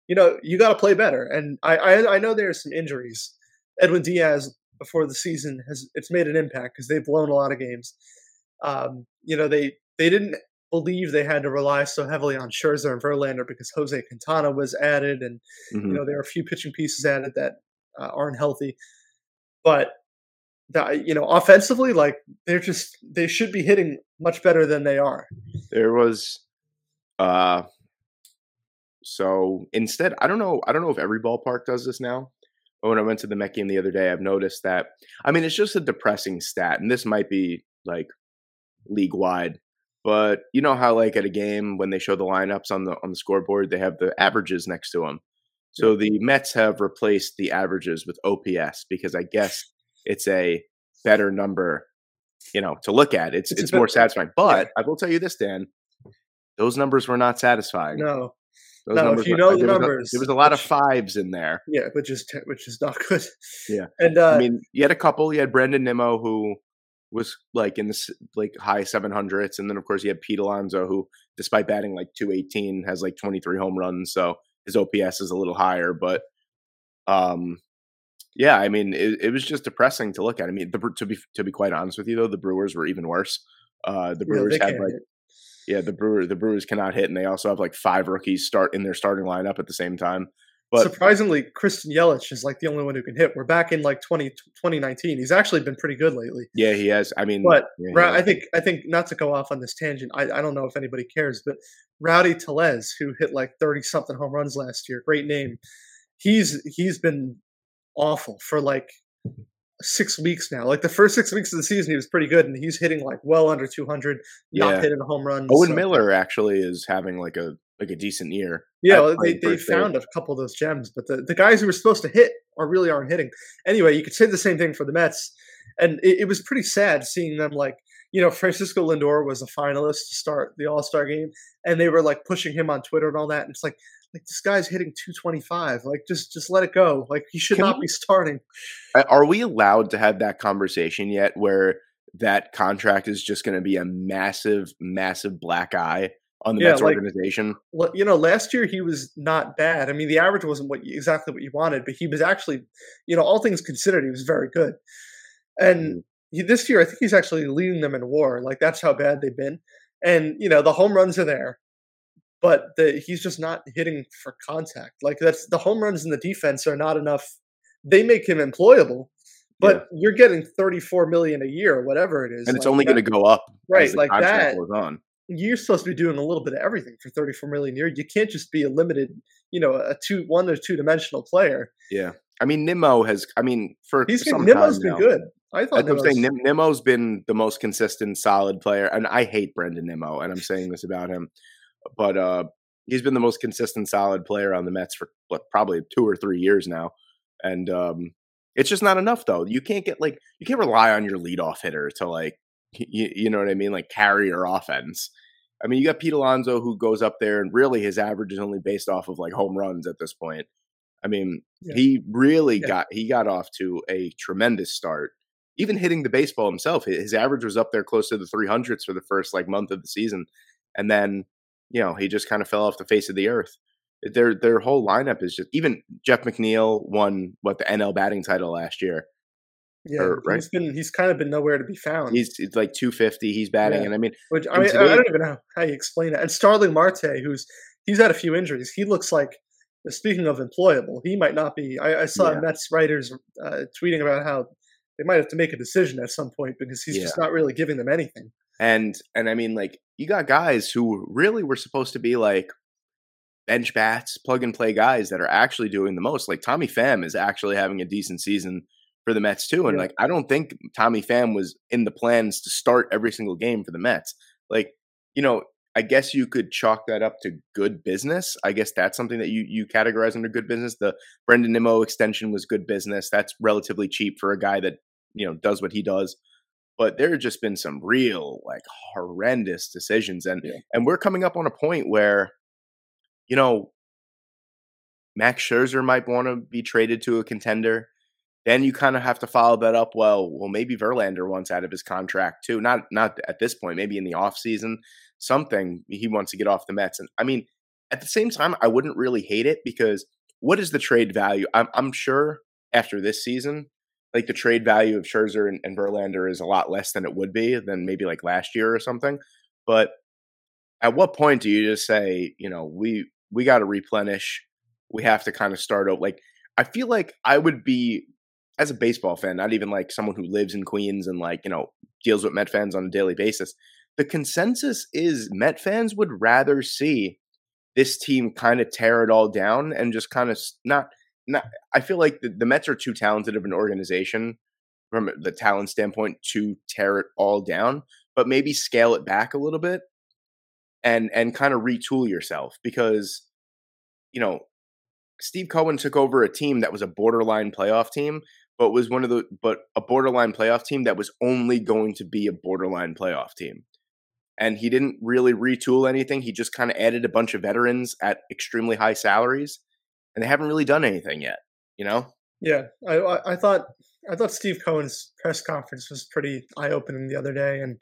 [SPEAKER 2] you know, you got to play better. And I, I I know there's some injuries. Edwin Diaz before the season has it's made an impact because they've blown a lot of games. Um, you know, they they didn't believe they had to rely so heavily on Scherzer and Verlander because Jose Quintana was added, and mm-hmm. you know there are a few pitching pieces added that uh, aren't healthy. But that you know, offensively, like they're just they should be hitting much better than they are.
[SPEAKER 1] There was, uh, so instead, I don't know, I don't know if every ballpark does this now. But when I went to the Met game the other day, I've noticed that. I mean, it's just a depressing stat, and this might be like league wide but you know how like at a game when they show the lineups on the on the scoreboard, they have the averages next to them. So the Mets have replaced the averages with OPS because I guess [LAUGHS] it's a better number, you know, to look at. It's it's, it's more satisfying. But yeah. I will tell you this, Dan, those numbers were not satisfying.
[SPEAKER 2] No. Those no, if you know the numbers,
[SPEAKER 1] a, there was a lot which, of fives in there.
[SPEAKER 2] Yeah, which is which is not good.
[SPEAKER 1] Yeah, and uh, I mean, you had a couple. You had Brandon Nimmo, who was like in the like high 700s, and then of course you had Pete Alonso, who despite batting like 218 has like 23 home runs, so his OPS is a little higher. But um, yeah, I mean it, it was just depressing to look at. I mean, the, to be to be quite honest with you though, the Brewers were even worse. Uh, the Brewers yeah, had like. Hit. Yeah, the Brewer the Brewers cannot hit, and they also have like five rookies start in their starting lineup at the same time.
[SPEAKER 2] But surprisingly, Christian Yelich is like the only one who can hit. We're back in like 20, 2019. He's actually been pretty good lately.
[SPEAKER 1] Yeah, he has. I mean,
[SPEAKER 2] but
[SPEAKER 1] yeah,
[SPEAKER 2] I think I think not to go off on this tangent. I, I don't know if anybody cares, but Rowdy Tellez, who hit like thirty something home runs last year, great name. He's he's been awful for like six weeks now. Like the first six weeks of the season, he was pretty good, and he's hitting like well under 200, yeah. not hitting a home run.
[SPEAKER 1] Owen so. Miller actually is having like a like a decent year.
[SPEAKER 2] Yeah, they, they found a couple of those gems, but the, the guys who were supposed to hit are really aren't hitting. Anyway, you could say the same thing for the Mets, and it, it was pretty sad seeing them like you know Francisco Lindor was a finalist to start the All Star game, and they were like pushing him on Twitter and all that, and it's like like this guy's hitting 225 like just just let it go like he should Can not we, be starting
[SPEAKER 1] are we allowed to have that conversation yet where that contract is just going to be a massive massive black eye on the yeah, Mets like, organization.
[SPEAKER 2] You know, last year he was not bad. I mean, the average wasn't what you, exactly what you wanted, but he was actually, you know, all things considered, he was very good. And mm. he, this year, I think he's actually leading them in WAR. Like that's how bad they've been. And you know, the home runs are there, but the, he's just not hitting for contact. Like that's the home runs in the defense are not enough. They make him employable, but yeah. you're getting 34 million a year whatever it is,
[SPEAKER 1] and it's like only going to go up.
[SPEAKER 2] Right, like that. Goes on you're supposed to be doing a little bit of everything for 34 million a year. You can't just be a limited, you know, a two one or two dimensional player.
[SPEAKER 1] Yeah, I mean Nimmo has. I mean, for
[SPEAKER 2] he's
[SPEAKER 1] been,
[SPEAKER 2] Nimmo's been now, good. I thought
[SPEAKER 1] I'm saying Nim, Nimmo's been the most consistent, solid player, and I hate Brandon Nimmo, and I'm saying this about him, but uh, he's been the most consistent, solid player on the Mets for what, probably two or three years now, and um, it's just not enough though. You can't get like you can't rely on your leadoff hitter to like you, you know what I mean? Like carrier offense. I mean, you got Pete Alonso who goes up there, and really his average is only based off of like home runs at this point. I mean, yeah. he really yeah. got he got off to a tremendous start. Even hitting the baseball himself, his average was up there close to the 300s for the first like month of the season, and then you know he just kind of fell off the face of the earth. Their their whole lineup is just even Jeff McNeil won what the NL batting title last year.
[SPEAKER 2] Yeah,
[SPEAKER 1] or, right?
[SPEAKER 2] he's been he's kind of been nowhere to be found.
[SPEAKER 1] He's it's like 250. He's batting,
[SPEAKER 2] Yeah.
[SPEAKER 1] and I mean,
[SPEAKER 2] Which I mean, I,
[SPEAKER 1] today-
[SPEAKER 2] I don't even know how you explain it. And Starling Marte, who's he's had a few injuries, he looks like. Speaking of employable, he might not be. I, I saw
[SPEAKER 1] Yeah.
[SPEAKER 2] Mets writers uh, tweeting about how they might have to make a decision at some point because he's just not really giving them anything.
[SPEAKER 1] and and I mean, like you got guys who really were supposed to be like bench bats, plug and play guys that are actually doing the most. Like Tommy Pham is actually having a decent season for the Mets too, and
[SPEAKER 2] Yeah.
[SPEAKER 1] like I don't think Tommy Pham was in the plans to start every single game for the Mets. Like you know, I guess you could chalk that up to good business. I guess that's something that you you categorize under good business. The Brandon Nimmo extension was good business. That's relatively cheap for a guy that you know does what he does. But there have just been some real like horrendous decisions, and
[SPEAKER 2] Yeah.
[SPEAKER 1] and we're coming up on a point where, you know, Max Scherzer might want to be traded to a contender. Then you kind of have to follow that up. Well, well, maybe Verlander wants out of his contract too. Not not at this point. Maybe in the off season, something he wants to get off the Mets. And I mean, at the same time, I wouldn't really hate it because what is the trade value? I'm I'm sure after this season, like the trade value of Scherzer and, and Verlander is a lot less than it would be than maybe like last year or something. But at what point do you just say, you know, we we got to replenish? We have to kind of start out. Like I feel like I would be as a baseball fan, not even like someone who lives in Queens and like you know deals with Met fans on a daily basis. The consensus is Met fans would rather see this team kind of tear it all down and just kind of not not. I feel like the, the Mets are too talented of an organization from the talent standpoint to tear it all down, but maybe scale it back a little bit and and kind of retool yourself because you know Steve Cohen took over a team that was a borderline playoff team, but was one of the but a borderline playoff team that was only going to be a borderline playoff team. And he didn't really retool anything. He just kind of added a bunch of veterans at extremely high salaries, and they haven't really done anything yet. You know?
[SPEAKER 2] Yeah, I, I, thought I thought Steve Cohen's press conference was pretty eye opening the other day, and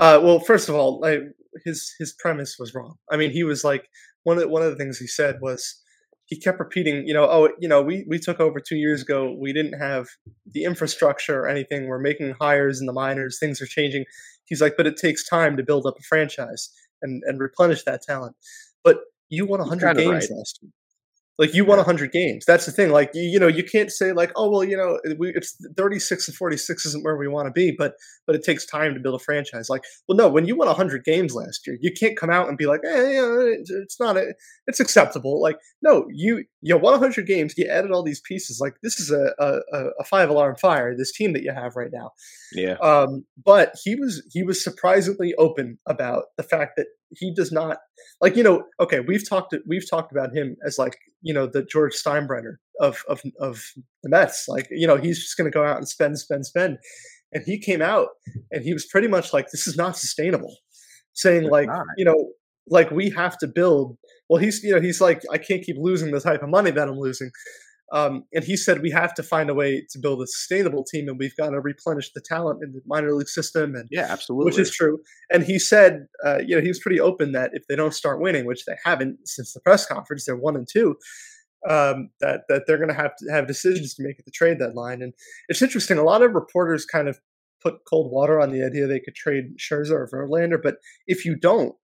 [SPEAKER 2] uh, well, first of all, like, his his premise was wrong. I mean, he was like one of the, one of the things he said was he kept repeating, you know, oh, you know, we we took over two years ago, we didn't have the infrastructure or anything. We're making hires in the minors, things are changing. He's like, but it takes time to build up a franchise and and replenish that talent. But you won 100 games
[SPEAKER 1] right.
[SPEAKER 2] last year. Like you won
[SPEAKER 1] Yeah.
[SPEAKER 2] 100 games. That's the thing. Like you, you know, you can't say like, oh well, you know, we, it's 36 and 46 isn't where we want to be, but but it takes time to build a franchise. Like, well, no, when you won 100 games last year, you can't come out and be like, eh, you it's, not, a, it's acceptable. Like, no, you you won 100 games, you added all these pieces. Like, this is a a, a- a five alarm fire. This team that you have right now.
[SPEAKER 1] Yeah.
[SPEAKER 2] Um, but he was he was surprisingly open about the fact that he does not like you know okay we've talked we've talked about him as like you know the George Steinbrenner of of of the Mets like you know he's just going to go out and spend spend spend. And he came out and he was pretty much like this is not sustainable. Saying
[SPEAKER 1] It's
[SPEAKER 2] like
[SPEAKER 1] not.
[SPEAKER 2] you know like we have to build well he's you know he's like I can't keep losing the type of money that I'm losing um, and he said we have to find a way to build a sustainable team, and we've got to replenish the talent in the minor league system, and
[SPEAKER 1] Yeah, absolutely.
[SPEAKER 2] which is true. And he said, uh, you know, he was pretty open that if they don't start winning, which they haven't since the press conference, they're one and two. Um, that that they're going to have to have decisions to make at the trade deadline. And it's interesting. A lot of reporters kind of put cold water on the idea they could trade Scherzer or Verlander, but if you don't,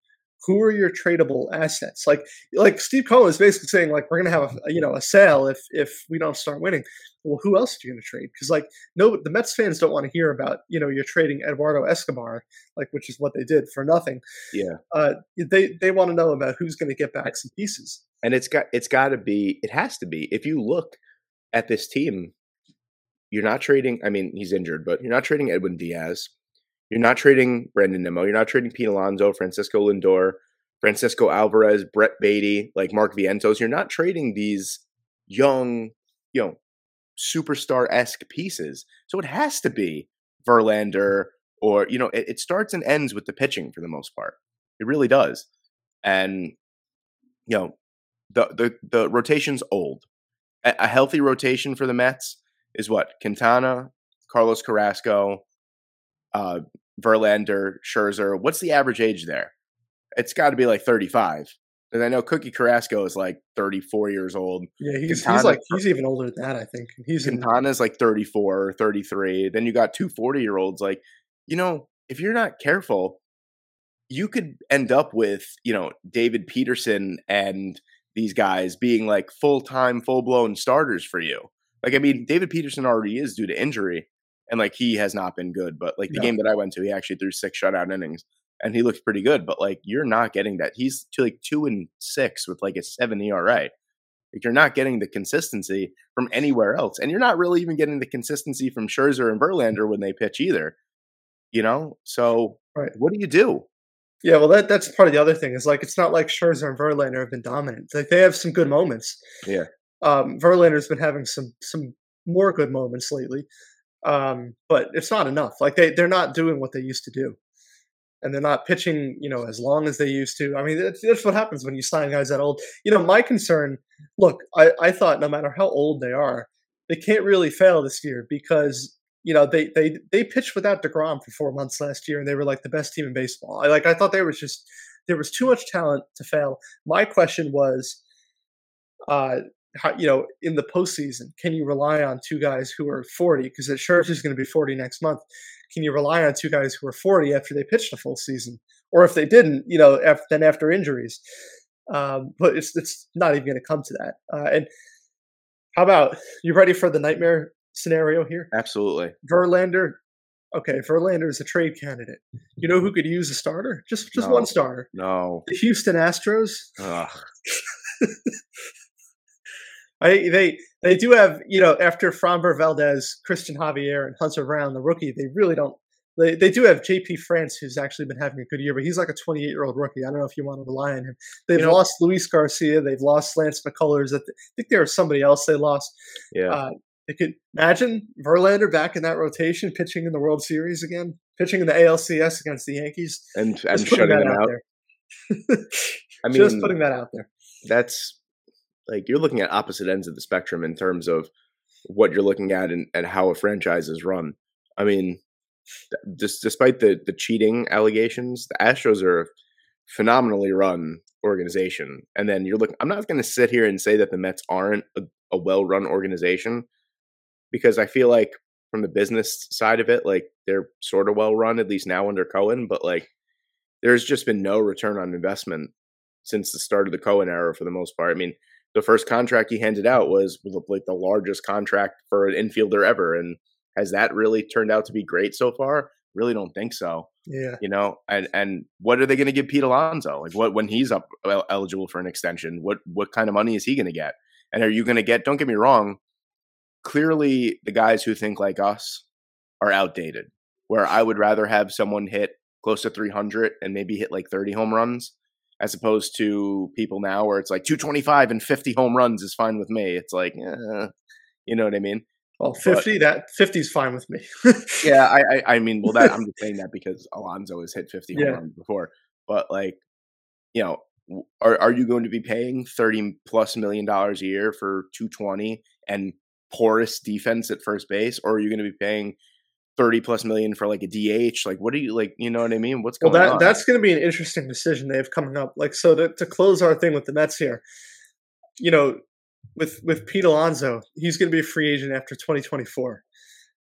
[SPEAKER 2] who are your tradable assets? Like like Steve Cohen is basically saying like we're going to have a you know a sale if if we don't start winning. Well, who else are you going to trade? Because like no, the Mets fans don't want to hear about you know you're trading Eduardo Escobar, like which is what they did for nothing.
[SPEAKER 1] Yeah.
[SPEAKER 2] Uh, they they want to know about who's going to get back some pieces.
[SPEAKER 1] and it's got it's got to be it has to be if you look at this team you're not trading i mean he's injured but you're not trading edwin diaz you're not trading Brandon nimmo. You're not trading pete alonso francisco lindor francisco alvarez brett baty like mark vientos. You're not trading these young you know superstar-esque pieces. So it has to be verlander or you know it, it starts and ends with the pitching for the most part. It really does. And you know the the the rotation's old. A, a healthy rotation for the Mets is what? Quintana, Carlos Carrasco, uh, Verlander, Scherzer. What's the average age there? It's got to be like thirty five. And I know Cookie Carrasco is like 34 years old.
[SPEAKER 2] Yeah, he's,
[SPEAKER 1] Quintana-
[SPEAKER 2] like
[SPEAKER 1] Cookie Carrasco is like 34 years old.
[SPEAKER 2] yeah, he's like he's even older than that. I think he's in,
[SPEAKER 1] Quintana's like 34 or 33. Then you got two 40 year olds. Like, you know, if you're not careful, you could end up with, you know, David Peterson and these guys being like full time, full blown starters for you. Like, I mean, David Peterson already is due to injury and like he has not been good. But like the
[SPEAKER 2] No.
[SPEAKER 1] game that I went to, he actually threw six shutout innings and he looked pretty good. But like, you're not getting that. He's to like two and six with like a seven ERA. Like you're not getting the consistency from anywhere else, and you're not really even getting the consistency from Scherzer and Verlander when they pitch either. You know, so
[SPEAKER 2] Right.
[SPEAKER 1] what do you do?
[SPEAKER 2] Yeah, well, that that's part of the other thing. Is like it's not like Scherzer and Verlander have been dominant. Like they have some good moments.
[SPEAKER 1] Yeah.
[SPEAKER 2] Um, Verlander's been having some some more good moments lately, um, but it's not enough. Like they they're not doing what they used to do, and they're not pitching you know as long as they used to. I mean, that's, that's what happens when you sign guys that old. You know, my concern. Look, I I thought no matter how old they are, they can't really fail this year because you know they they they pitched without Degrom for four months last year, and they were like the best team in baseball. I like I thought there was just there was too much talent to fail. My question was, uh, how, you know, in the postseason, can you rely on two guys who are forty? Because Scherzer's going to be forty next month. Can you rely on two guys who are forty after they pitched a full season, or if they didn't, you know, after, then after injuries? Um, but it's it's not even going to come to that. Uh, and how about you ready for the nightmare scenario here?
[SPEAKER 1] Absolutely.
[SPEAKER 2] Verlander. Okay, Verlander is a trade candidate. You know who could use a starter? Just just one
[SPEAKER 1] No.
[SPEAKER 2] starter.
[SPEAKER 1] No.
[SPEAKER 2] The Houston Astros. [LAUGHS] I they they do have you know after Framber Valdez, Cristian Javier, and Hunter Brown, the rookie. They really don't. They they do have J.P. France, who's actually been having a good year, but he's like a 28 year old rookie. I don't know if you want to rely on him. They've
[SPEAKER 1] You know-
[SPEAKER 2] lost Luis Garcia. They've lost Lance McCullers. I think there was somebody else they lost.
[SPEAKER 1] Yeah.
[SPEAKER 2] Uh, they could imagine Verlander back in that rotation, pitching in the World Series again, pitching in the ALCS against the Yankees.
[SPEAKER 1] and and shutting
[SPEAKER 2] that
[SPEAKER 1] them out.
[SPEAKER 2] there.
[SPEAKER 1] I [LAUGHS] mean,
[SPEAKER 2] Just putting that out there.
[SPEAKER 1] that's like you're looking at opposite ends of the spectrum in terms of what you're looking at and, and how a franchise is run. I mean, dis- despite the the cheating allegations, the Astros are a phenomenally run organization. And then you're looking. I'm not going to sit here and say that the Mets aren't a, a well run organization because I feel like from the business side of it, like they're sort of well run at least now under Cohen, but like there's just been no return on investment since the start of the Cohen era for the most part. I mean, the first contract he handed out was like the largest contract for an infielder ever. And has that really turned out to be great so far? Really don't think so.
[SPEAKER 2] Yeah.
[SPEAKER 1] You know, and and what are they going to give Pete Alonso? Like what when he's up uh, eligible for an extension? What what kind of money is he going to get? And are you going to get? Don't get me wrong. Clearly, the guys who think like us are outdated. Where I would rather have someone hit close to 300 and maybe hit like 30 home runs as opposed to people now where it's like 225 and 50 home runs is fine with me. It's like, eh, you know what I mean?
[SPEAKER 2] Well, 50, that 50 is fine with me. [LAUGHS]
[SPEAKER 1] Yeah, I, I, I mean, well, that I'm just saying that because Alonso has hit 50 home
[SPEAKER 2] Yeah.
[SPEAKER 1] runs before, but like, you know, are are you going to be paying 30 plus million dollars a year for 220 and porous defense at first base, or are you going to be paying 30 plus million for like a DH? Like, what do you like? You know what I mean? What's
[SPEAKER 2] Well,
[SPEAKER 1] going
[SPEAKER 2] that
[SPEAKER 1] on?
[SPEAKER 2] that's going to be an interesting decision they have coming up. Like, so to, to close our thing with the Mets here, you know, with with Pete Alonso, he's going to be a free agent after 2024.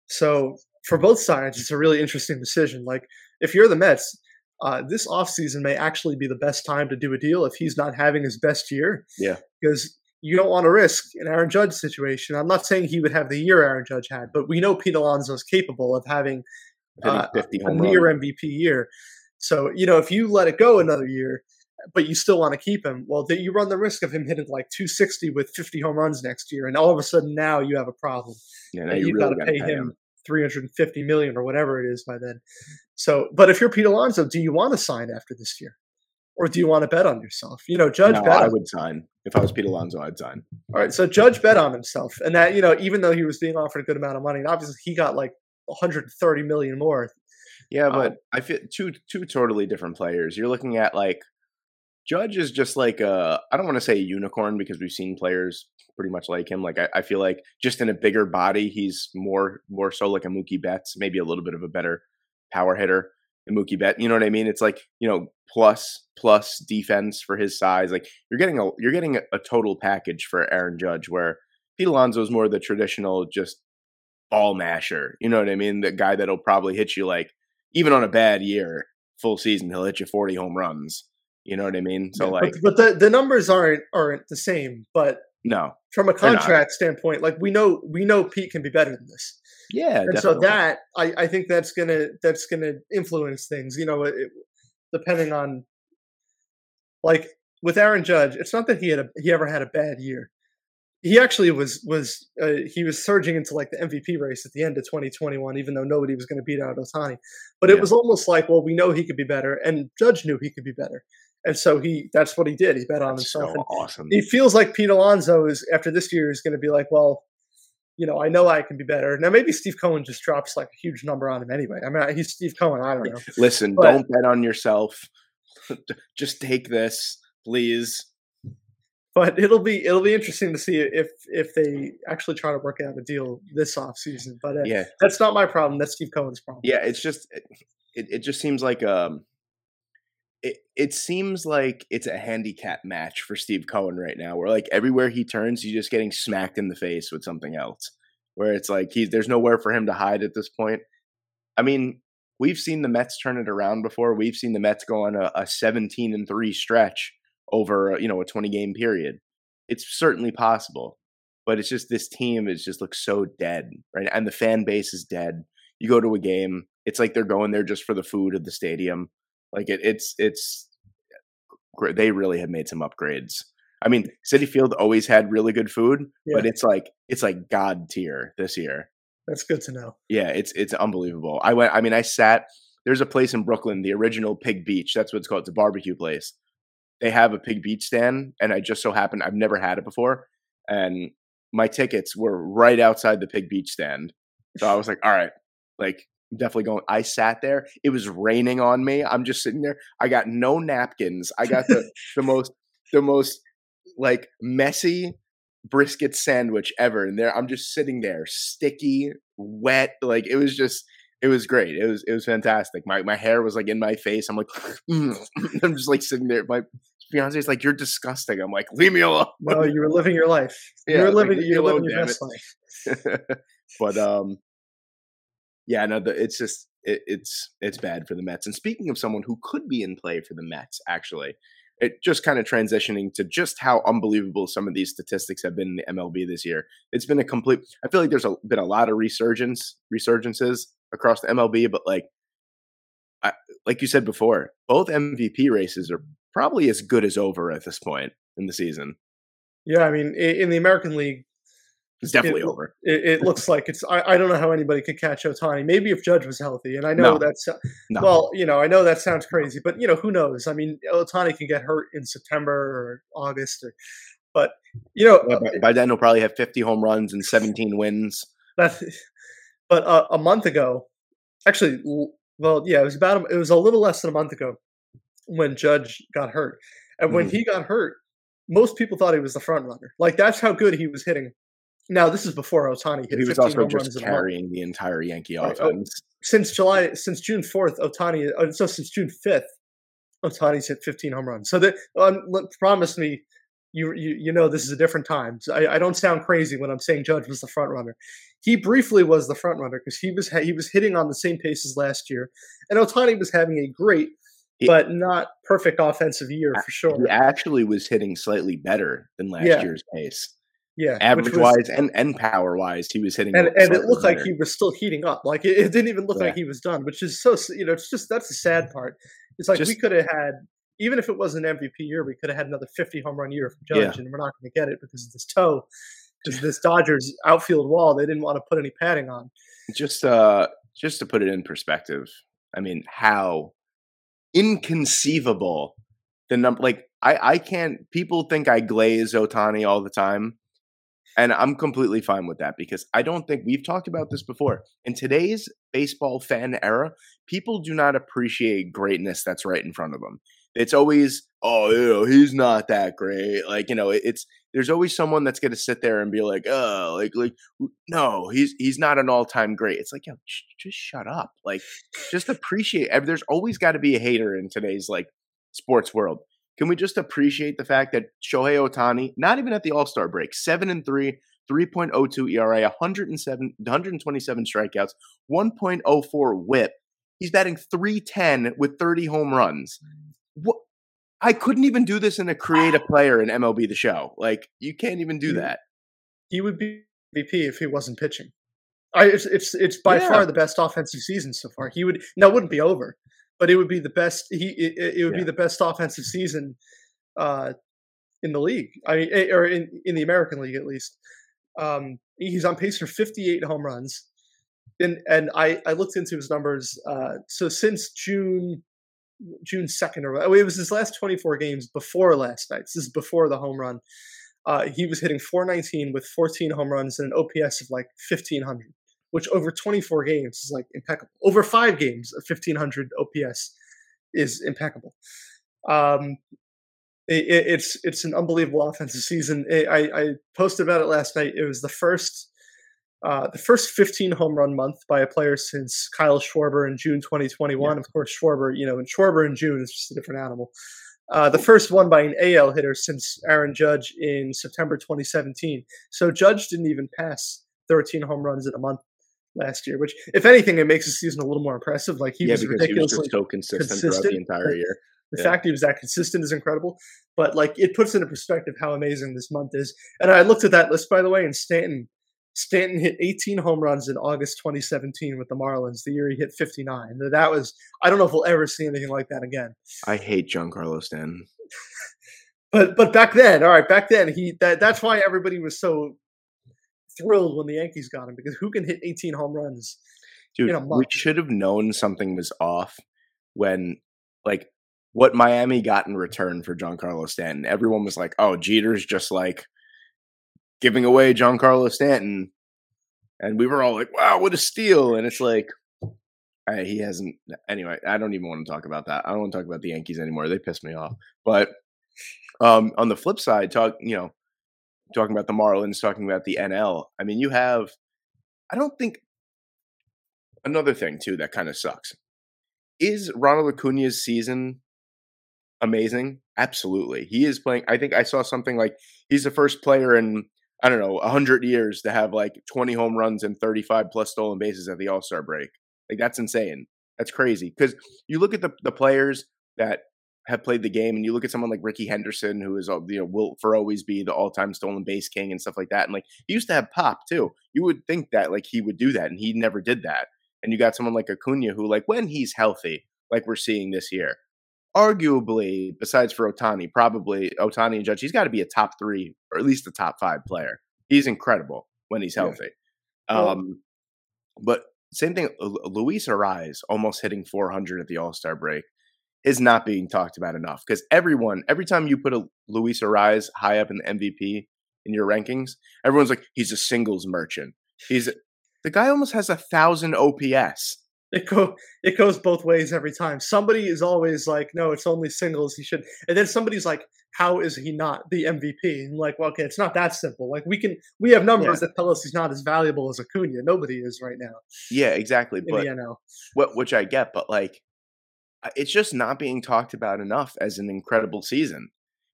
[SPEAKER 2] So for both sides, it's a really interesting decision. Like, if you're the Mets, uh, this offseason may actually be the best time to do a deal if he's not having his best year.
[SPEAKER 1] Yeah.
[SPEAKER 2] Because you don't want to risk an Aaron Judge situation. I'm not saying he would have the year Aaron Judge had, but we know Pete Alonso is capable of having uh, a near
[SPEAKER 1] runs.
[SPEAKER 2] MVP year. So you know, if you let it go another year, but you still want to keep him, well, then you run the risk of him hitting like 260 with 50 home runs next year, and all of a sudden now you have a problem.
[SPEAKER 1] Yeah, now you
[SPEAKER 2] you've
[SPEAKER 1] really
[SPEAKER 2] got to
[SPEAKER 1] gotta
[SPEAKER 2] pay him 350 million or whatever it is by then. So, but if you're Pete Alonso, do you want to sign after this year, or do you want to bet on yourself? You know, Judge
[SPEAKER 1] No,
[SPEAKER 2] bet.
[SPEAKER 1] I would sign if I was Pete Alonso. I'd sign.
[SPEAKER 2] all right, so Judge bet on himself, and that you know, even though he was being offered a good amount of money, and obviously he got like 130 million more.
[SPEAKER 1] Yeah,
[SPEAKER 2] Um,
[SPEAKER 1] but I feel two two totally different players. You're looking at like Judge is just like a I don't want to say a unicorn because we've seen players pretty much like him. Like I, I feel like just in a bigger body, he's more more so like a Mookie Betts, maybe a little bit of a better power hitter. And Mookie Bet. You know what I mean? It's like you know plus plus defense for his size. Like you're getting a you're getting a, total package for Aaron Judge, where Pete Alonso is more the traditional just ball masher. You know what I mean? The guy that'll probably hit you like even on a bad year, full season, he'll hit you 40 home runs. You know what I mean? So
[SPEAKER 2] Yeah,
[SPEAKER 1] like
[SPEAKER 2] but, but the, the numbers aren't aren't the same. But
[SPEAKER 1] no.
[SPEAKER 2] from a contract standpoint, like we know we know Pete can be better than this.
[SPEAKER 1] Yeah,
[SPEAKER 2] and so that I, I think that's gonna that's gonna influence things. You know, it, depending on like with Aaron Judge, it's not that he had a he ever had a bad year. He actually was was uh, he was surging into like the MVP race at the end of 2021, even though nobody was going to beat out Ohtani. But it was almost like, well, we know he could be better, and Judge knew he could be better, and so he that's what he did. He bet on
[SPEAKER 1] That's
[SPEAKER 2] himself.
[SPEAKER 1] so awesome.
[SPEAKER 2] he feels like Pete Alonso is after this year is going to be like, well, you know, I know I can be better. Now maybe Steve Cohen just drops like a huge number on him anyway. I mean, he's Steve Cohen. I don't know. [LAUGHS]
[SPEAKER 1] Listen,
[SPEAKER 2] But-
[SPEAKER 1] don't bet on yourself. [LAUGHS] Just take this, please.
[SPEAKER 2] But it'll be it'll be interesting to see if if they actually try to work out a deal this off season. But uh,
[SPEAKER 1] Yeah,
[SPEAKER 2] that's not my problem. That's Steve Cohen's problem.
[SPEAKER 1] yeah. It's just it. It just seems like um. It it seems like it's a handicap match for Steve Cohen right now, where like everywhere he turns, he's just getting smacked in the face with something else. Where it's like he's there's nowhere for him to hide at this point. I mean, we've seen the Mets turn it around before. We've seen the Mets go on a, a 17 and three stretch over you know a 20 game period. It's certainly possible, but it's just this team is just looks so dead, right? And the fan base is dead. You go to a game, it's like they're going there just for the food at the stadium. Like it, it's it's they really have made some upgrades. I mean, Citi Field always had really good food, but it's like it's like god tier this year.
[SPEAKER 2] That's good to know.
[SPEAKER 1] Yeah, it's it's unbelievable. I went. I mean, I sat. There's a place in Brooklyn, the original Pig Beach. That's what it's called. It's a barbecue place. They have a Pig Beach stand, and I just so happened I've never had it before, and my tickets were right outside the Pig Beach stand. So I was like, all right, like definitely going. I sat there. It was raining on me. I'm just sitting there. I got no napkins. I got the the most the most like messy brisket sandwich ever. And there I'm just sitting there, sticky, wet. Like it was just it was great. It was it was fantastic. My my hair was like in my face. I'm like "Mm." [LAUGHS] I'm just like sitting there. My fiance's like, You're disgusting. I'm like, leave me alone.
[SPEAKER 2] No, you were living your life.
[SPEAKER 1] Yeah,
[SPEAKER 2] you were
[SPEAKER 1] like,
[SPEAKER 2] living.
[SPEAKER 1] me
[SPEAKER 2] you're living your best
[SPEAKER 1] it.
[SPEAKER 2] life. [LAUGHS]
[SPEAKER 1] but um yeah, no, the, it's just it, it's it's bad for the Mets. And speaking of someone who could be in play for the Mets, actually, it just kind of transitioning to just how unbelievable some of these statistics have been in the MLB this year. It's been a complete. I feel like there's a, been a lot of resurgence resurgences across the MLB, but like I, like you said before, both MVP races are probably as good as over at this point in the season.
[SPEAKER 2] Yeah, I mean, in the American League,
[SPEAKER 1] It's definitely
[SPEAKER 2] It-
[SPEAKER 1] over.
[SPEAKER 2] it, it looks like it's. I, I don't know how anybody could catch Ohtani. Maybe if Judge was healthy, and I know
[SPEAKER 1] No.
[SPEAKER 2] that's
[SPEAKER 1] No.
[SPEAKER 2] well, you know, I know that sounds crazy, but you know, who knows? I mean, Ohtani can get hurt in September or August, or, but you know,
[SPEAKER 1] Yeah, by, by then he'll probably have 50 home runs and 17 wins.
[SPEAKER 2] that. But uh, a month ago, actually, well, yeah, it was about a, it was a little less than a month ago when Judge got hurt, and when
[SPEAKER 1] Mhm.
[SPEAKER 2] he got hurt, most people thought he was the front runner. Like that's how good he was hitting. Now this is before Ohtani hit.
[SPEAKER 1] He was
[SPEAKER 2] 15
[SPEAKER 1] also
[SPEAKER 2] home
[SPEAKER 1] just
[SPEAKER 2] runs in a month.
[SPEAKER 1] carrying the entire Yankee
[SPEAKER 2] Right. Oh,
[SPEAKER 1] offense.
[SPEAKER 2] since July, since June fourth, Ohtani, uh, so since June fifth, Ohtani's hit 15 home runs. So that um, promise me, you, you you know this is a different time. So I, I don't sound crazy when I'm saying Judge was the front runner. He briefly was the front runner because he was ha- he was hitting on the same pace as last year, and Ohtani was having a great
[SPEAKER 1] He-
[SPEAKER 2] but not perfect offensive year for sure.
[SPEAKER 1] He actually was hitting slightly better than last
[SPEAKER 2] Yeah.
[SPEAKER 1] year's pace.
[SPEAKER 2] Yeah,
[SPEAKER 1] Average
[SPEAKER 2] was-
[SPEAKER 1] wise and, and power wise, he was hitting.
[SPEAKER 2] and and it looked like he was still heating up. Like it, it didn't even look
[SPEAKER 1] Yeah.
[SPEAKER 2] like he was done, which is so you know it's just that's the sad part. It's like we could have had even if it was an MVP year, we could have had another 50 home run year from Judge,
[SPEAKER 1] Yeah.
[SPEAKER 2] and we're not going to get it because of this toe, because this Dodgers outfield wall they didn't want to put any padding on.
[SPEAKER 1] just uh just to put it in perspective i mean how inconceivable the number like i i can't people think i glaze ohtani all the time and i'm completely fine with that because i don't think we've talked about this before in today's baseball fan era people do not appreciate greatness that's right in front of them it's always oh you know he's not that great like you know it's there's always someone that's going to sit there and be like, "Oh, like like no, he's he's not an all-time great." It's like, "Yo, sh- just shut up." Like just appreciate there's always got to be a hater in today's like sports world. Can we just appreciate the fact that Shohei Ohtani, not even at the All-Star break, 7 and 3, 3.02 ERA, 107 127 strikeouts, 1.04 whip. He's batting 310 with 30 home runs. What I couldn't even do this in a creative ah. player in MLB the show. Like you can't even do that.
[SPEAKER 2] He would be MVP if he wasn't pitching. I, it's, it's it's by
[SPEAKER 1] Yeah.
[SPEAKER 2] far the best offensive season so far. He would now it wouldn't be over, but it would be the best. He it, it would
[SPEAKER 1] Yeah.
[SPEAKER 2] be the best offensive season uh, in the league. I mean, eh, or in in the American League at least. Um, he's on pace for 58 home runs, and and I I looked into his numbers. Uh, so since June June 2nd or it was his last 24 games before last night. This is before the home run. Uh, he was hitting 419 with 14 home runs and an OPS of like 1500, which over 24 games is like impeccable. Over five games, a 1500 OPS is impeccable. Um, it, it- it's it's an unbelievable offensive season. I, I, I posted about it last night. It was the first uh, the first 15 home run month by a player since Kyle Schwarber in June 2021. Of course, Schwarber, you know, and Schwarber in June is just a different animal. Uh, the first one by an AL hitter since Aaron Judge in September 2017. So Judge didn't even pass 13 home runs in a month last year, which, if anything, it makes the season a little more impressive. Like he
[SPEAKER 1] yeah,
[SPEAKER 2] was
[SPEAKER 1] because he was
[SPEAKER 2] ridiculously
[SPEAKER 1] so consistent, throughout the entire year.
[SPEAKER 2] the
[SPEAKER 1] Yeah.
[SPEAKER 2] fact he was that consistent is incredible, but like it puts into perspective how amazing this month is. And I looked at that list by the way, and Stanton Stanton hit 18 home runs in August 2017 with the Marlins. The year he hit 59. That was I don't know if we'll ever see anything like that again.
[SPEAKER 1] I hate Giancarlo Stanton. [LAUGHS]
[SPEAKER 2] But but back then, all right, back then he that that's why everybody was so thrilled when the Yankees got him because who can hit 18 home runs?
[SPEAKER 1] Dude, we should have known something was off when, like, what Miami got in return for Giancarlo Stanton. Everyone was like, "Oh, Jeter's just like giving away Giancarlo Stanton," and we were all like, "Wow, what a steal!" And it's like, he hasn't. Anyway, I don't even want to talk about that. I don't want to talk about the Yankees anymore. They piss me off. But um, on the flip side, talk you know, talking about the Marlins, talking about the NL. I mean, you have. I don't think another thing too that kind of sucks is Ronald Acuna's season amazing. Absolutely, he is playing. I think I saw something like he's the first player in I don't know hundred years to have like twenty home runs and thirty five plus stolen bases at the All Star break. Like that's insane. That's crazy because you look at the the players that have played the game, and you look at someone like Rickey Henderson, who is uh, you know will for always be the all time stolen base king and stuff like that. And like he used to have pop too. You would think that like he would do that, and he never did that. And you got someone like Acuna, who like when he's healthy, like we're seeing this year, arguably besides for Ohtani, probably Ohtani and Judge, he's got to be a top three or at least a top five player. He's incredible when he's
[SPEAKER 2] Yeah.
[SPEAKER 1] healthy.
[SPEAKER 2] Well-
[SPEAKER 1] Um, but same thing, Lu- Luis Arraez almost hitting 400 at the All Star break is not being talked about enough because everyone, every time you put a Luis Arraez high up in the MVP in your rankings, everyone's like, he's a singles merchant. He's the guy almost has a thousand OPS.
[SPEAKER 2] It go it goes both ways every time. Somebody is always like, no, it's only singles. He should, and then somebody's like, how is he not the MVP? And like, well, okay, it's not that simple. Like we can we have numbers that tell us he's not as valuable as Acuna. Nobody is right now
[SPEAKER 1] Yeah, exactly. But what which I get, but like it's just not being talked about enough as an incredible season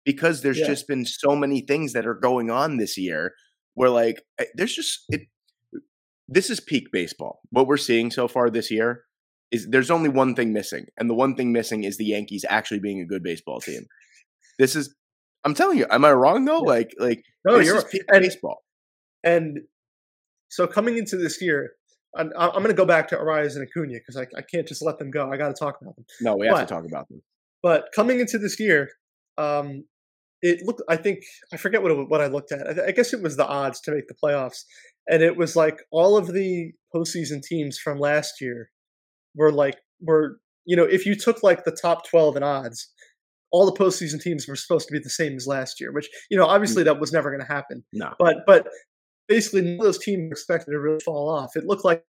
[SPEAKER 1] because there's
[SPEAKER 2] Yeah.
[SPEAKER 1] just been so many things that are going on this year where like there's just it this is peak baseball. What we're seeing so far this year is there's only one thing missing, and the one thing missing is the Yankees actually being a good baseball [LAUGHS] team. This is I'm telling you, am I wrong though?
[SPEAKER 2] Yeah.
[SPEAKER 1] Like like
[SPEAKER 2] No,
[SPEAKER 1] this
[SPEAKER 2] you're
[SPEAKER 1] peak
[SPEAKER 2] And-
[SPEAKER 1] baseball.
[SPEAKER 2] And so coming into this year, I'm, I'm going to go back to Arraez and Acuna because I, I can't just let them go. I got to talk about them.
[SPEAKER 1] No, we have
[SPEAKER 2] but-
[SPEAKER 1] to talk about them.
[SPEAKER 2] But coming into this year, um, it looked. I think I forget what it, what I looked at. I, I guess it was the odds to make the playoffs, and it was like all of the postseason teams from last year were like were you know if you took like the top twelve in odds, all the postseason teams were supposed to be the same as last year. Which you know obviously that was never going to happen.
[SPEAKER 1] No.
[SPEAKER 2] But but basically none of those teams expected to really fall off. It looked like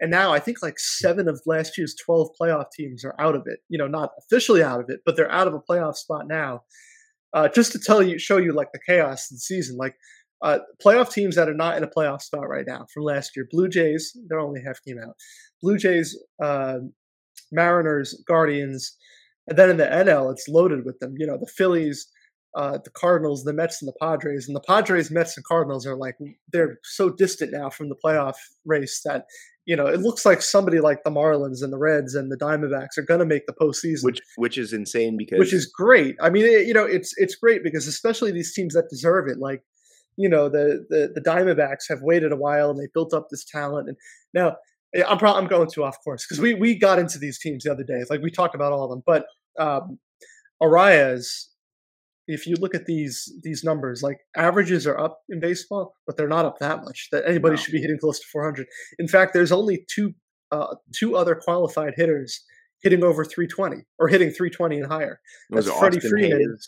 [SPEAKER 2] and now I think like seven of last year's 12 playoff teams are out of it. You know, not officially out of it, but they're out of a playoff spot now. uh, just to tell you, show you like the chaos of the season. Like uh, playoff teams that are not in a playoff spot right now from last year. Blue Jays, they're only half game out. Blue Jays, uh, Mariners, Guardians, and then in the NL, it's loaded with them. You know, the Phillies, uh, the Cardinals, the Mets, and the Padres. And the Padres, Mets, and Cardinals are like they're so distant now from the playoff race that you know it looks like somebody like the Marlins and the Reds and the Diamondbacks are going to make the postseason,
[SPEAKER 1] which which is insane because
[SPEAKER 2] which is great. I mean, it, you know, it's it's great because especially these teams that deserve it, like you know the the the Diamondbacks have waited a while and they built up this talent, and now I'm probably I'm going too off course because we we got into these teams the other day, like we talked about all of them, but um, Arraez if you look at these these numbers, like averages are up in baseball, but they're not up that much. That anybody no. should be hitting close to 400. In fact, there's only two uh, two other qualified hitters hitting over 320 or hitting 320 and higher. That's Freddie Freeman.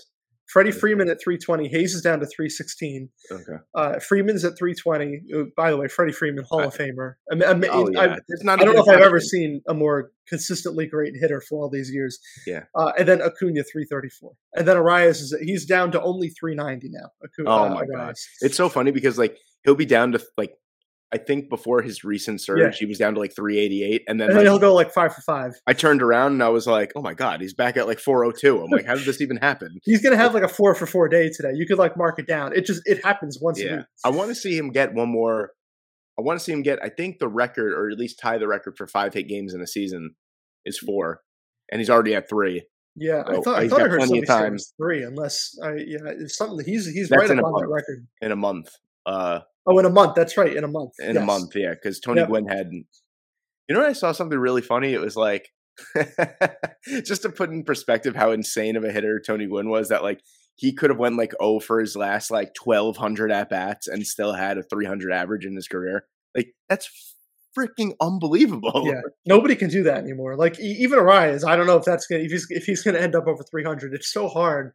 [SPEAKER 2] Freddie Freeman at 320. Hayes is down to 316. Okay. Uh, Freeman's at 320. Uh, by the way, Freddie Freeman, Hall I, of Famer. I, mean, I, oh, yeah. I, it's not I don't know if I've ever seen a more consistently great hitter for all these years.
[SPEAKER 1] Yeah.
[SPEAKER 2] Uh, and then Acuna 334. And then Arraez is he's down to only 390 now.
[SPEAKER 1] Acuna, oh my god, it's so funny because like he'll be down to like I think before his recent surge, yeah. he was down to like 388, and then,
[SPEAKER 2] and
[SPEAKER 1] then
[SPEAKER 2] like, he'll go like five for five.
[SPEAKER 1] I turned around and I was like, "Oh my god, he's back at like 402." I'm like, "How did this even happen?" [LAUGHS]
[SPEAKER 2] he's gonna have like a four for four day today. You could like mark it down. It just it happens once yeah. a week.
[SPEAKER 1] I want to see him get one more. I want to see him get, I think, the record or at least tie the record for five hit games in a season is four, and he's already at three.
[SPEAKER 2] Yeah, so I thought I, thought I heard somebody say three, unless I yeah, it's something he's he's That's right about that record
[SPEAKER 1] in a month. Uh,
[SPEAKER 2] Oh, in a month. That's right. In a month.
[SPEAKER 1] In yes. a month, yeah. Because Tony yep. Gwynn had. You know, I saw something really funny. It was like, [LAUGHS] just to put in perspective how insane of a hitter Tony Gwynn was. That like he could have went like oh for his last like twelve hundred at bats and still had a three hundred average in his career. Like that's freaking unbelievable.
[SPEAKER 2] Yeah, nobody can do that anymore. Like even Arraez, I don't know if that's gonna if he's if he's gonna end up over three hundred. It's so hard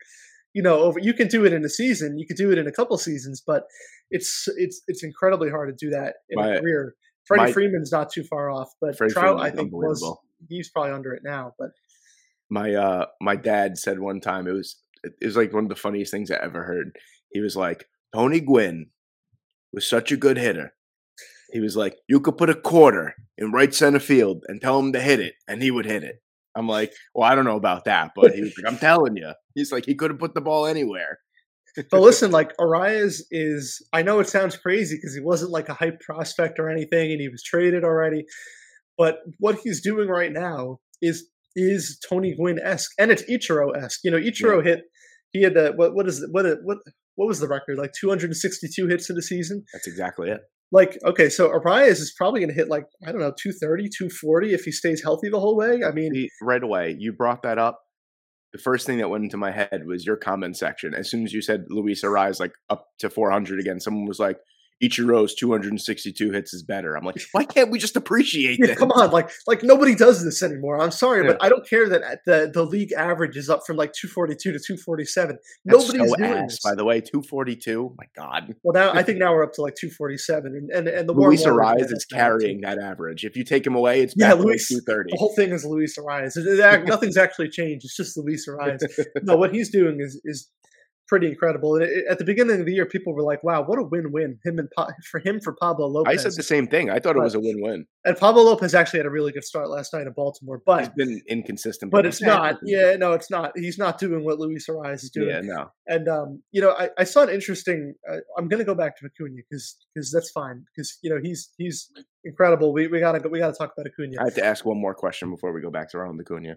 [SPEAKER 2] you know over you can do it in a season you could do it in a couple seasons but it's it's it's incredibly hard to do that in my, a career. Freddie my, freeman's not too far off but Freddie trout i think was he's probably under it now but
[SPEAKER 1] my uh my dad said one time it was it was like one of the funniest things i ever heard. He was like tony gwynn was such a good hitter. He was like you could put a quarter in right center field and tell him to hit it and he would hit it I'm like, well, I don't know about that, but he was like, I'm telling you, he's like, he could have put the ball anywhere.
[SPEAKER 2] but listen, like Arraez is, I know it sounds crazy because he wasn't like a hype prospect or anything, and he was traded already. But what he's doing right now is is Tony Gwynn esque, and it's Ichiro esque. You know, Ichiro yeah. hit. He had the what? What is what? What? What was the record? Like 262 hits in the season.
[SPEAKER 1] That's exactly it
[SPEAKER 2] like okay so Arraez is probably going to hit like i don't know 230 240 if he stays healthy the whole way? I mean
[SPEAKER 1] right away you brought that up. The first thing that went into my head was your comment section. As soon as you said luis Arraez like up to 400 again someone was like Ichiro's 262 hits is better. I'm like, [LAUGHS] why can't we just appreciate yeah,
[SPEAKER 2] Come on, like like nobody does this anymore. I'm sorry, yeah. but I don't care that uh, the the league average is up from like 242 to 247. That's Nobody's so doing ass, this.
[SPEAKER 1] By the way, 242. My God.
[SPEAKER 2] Well, now I [LAUGHS] think now we're up to like 247, and and, and the
[SPEAKER 1] Luis Arraez is carrying that average. If you take him away, it's yeah, Luis, 230.
[SPEAKER 2] The whole thing is Luis Arraez. [LAUGHS] Nothing's actually changed. It's just Luis Arraez. no, what he's doing is is pretty incredible. And it, at the beginning of the year, people were like, "Wow, what a win-win him and pa- [LAUGHS] for him for Pablo Lopez."
[SPEAKER 1] I said the same thing. I thought but, it was a win-win.
[SPEAKER 2] And Pablo Lopez actually had a really good start last night in Baltimore, but
[SPEAKER 1] he's been inconsistent.
[SPEAKER 2] But, but it's not. Yeah, no, it's not. He's not doing what Luis Arraez is doing.
[SPEAKER 1] Yeah, no.
[SPEAKER 2] And um, you know, I, I saw an interesting. Uh, I'm going to go back to Acuna because because that's fine because you know he's he's incredible. We we gotta we gotta talk about Acuna.
[SPEAKER 1] I have to ask one more question before we go back to Ronald Acuna.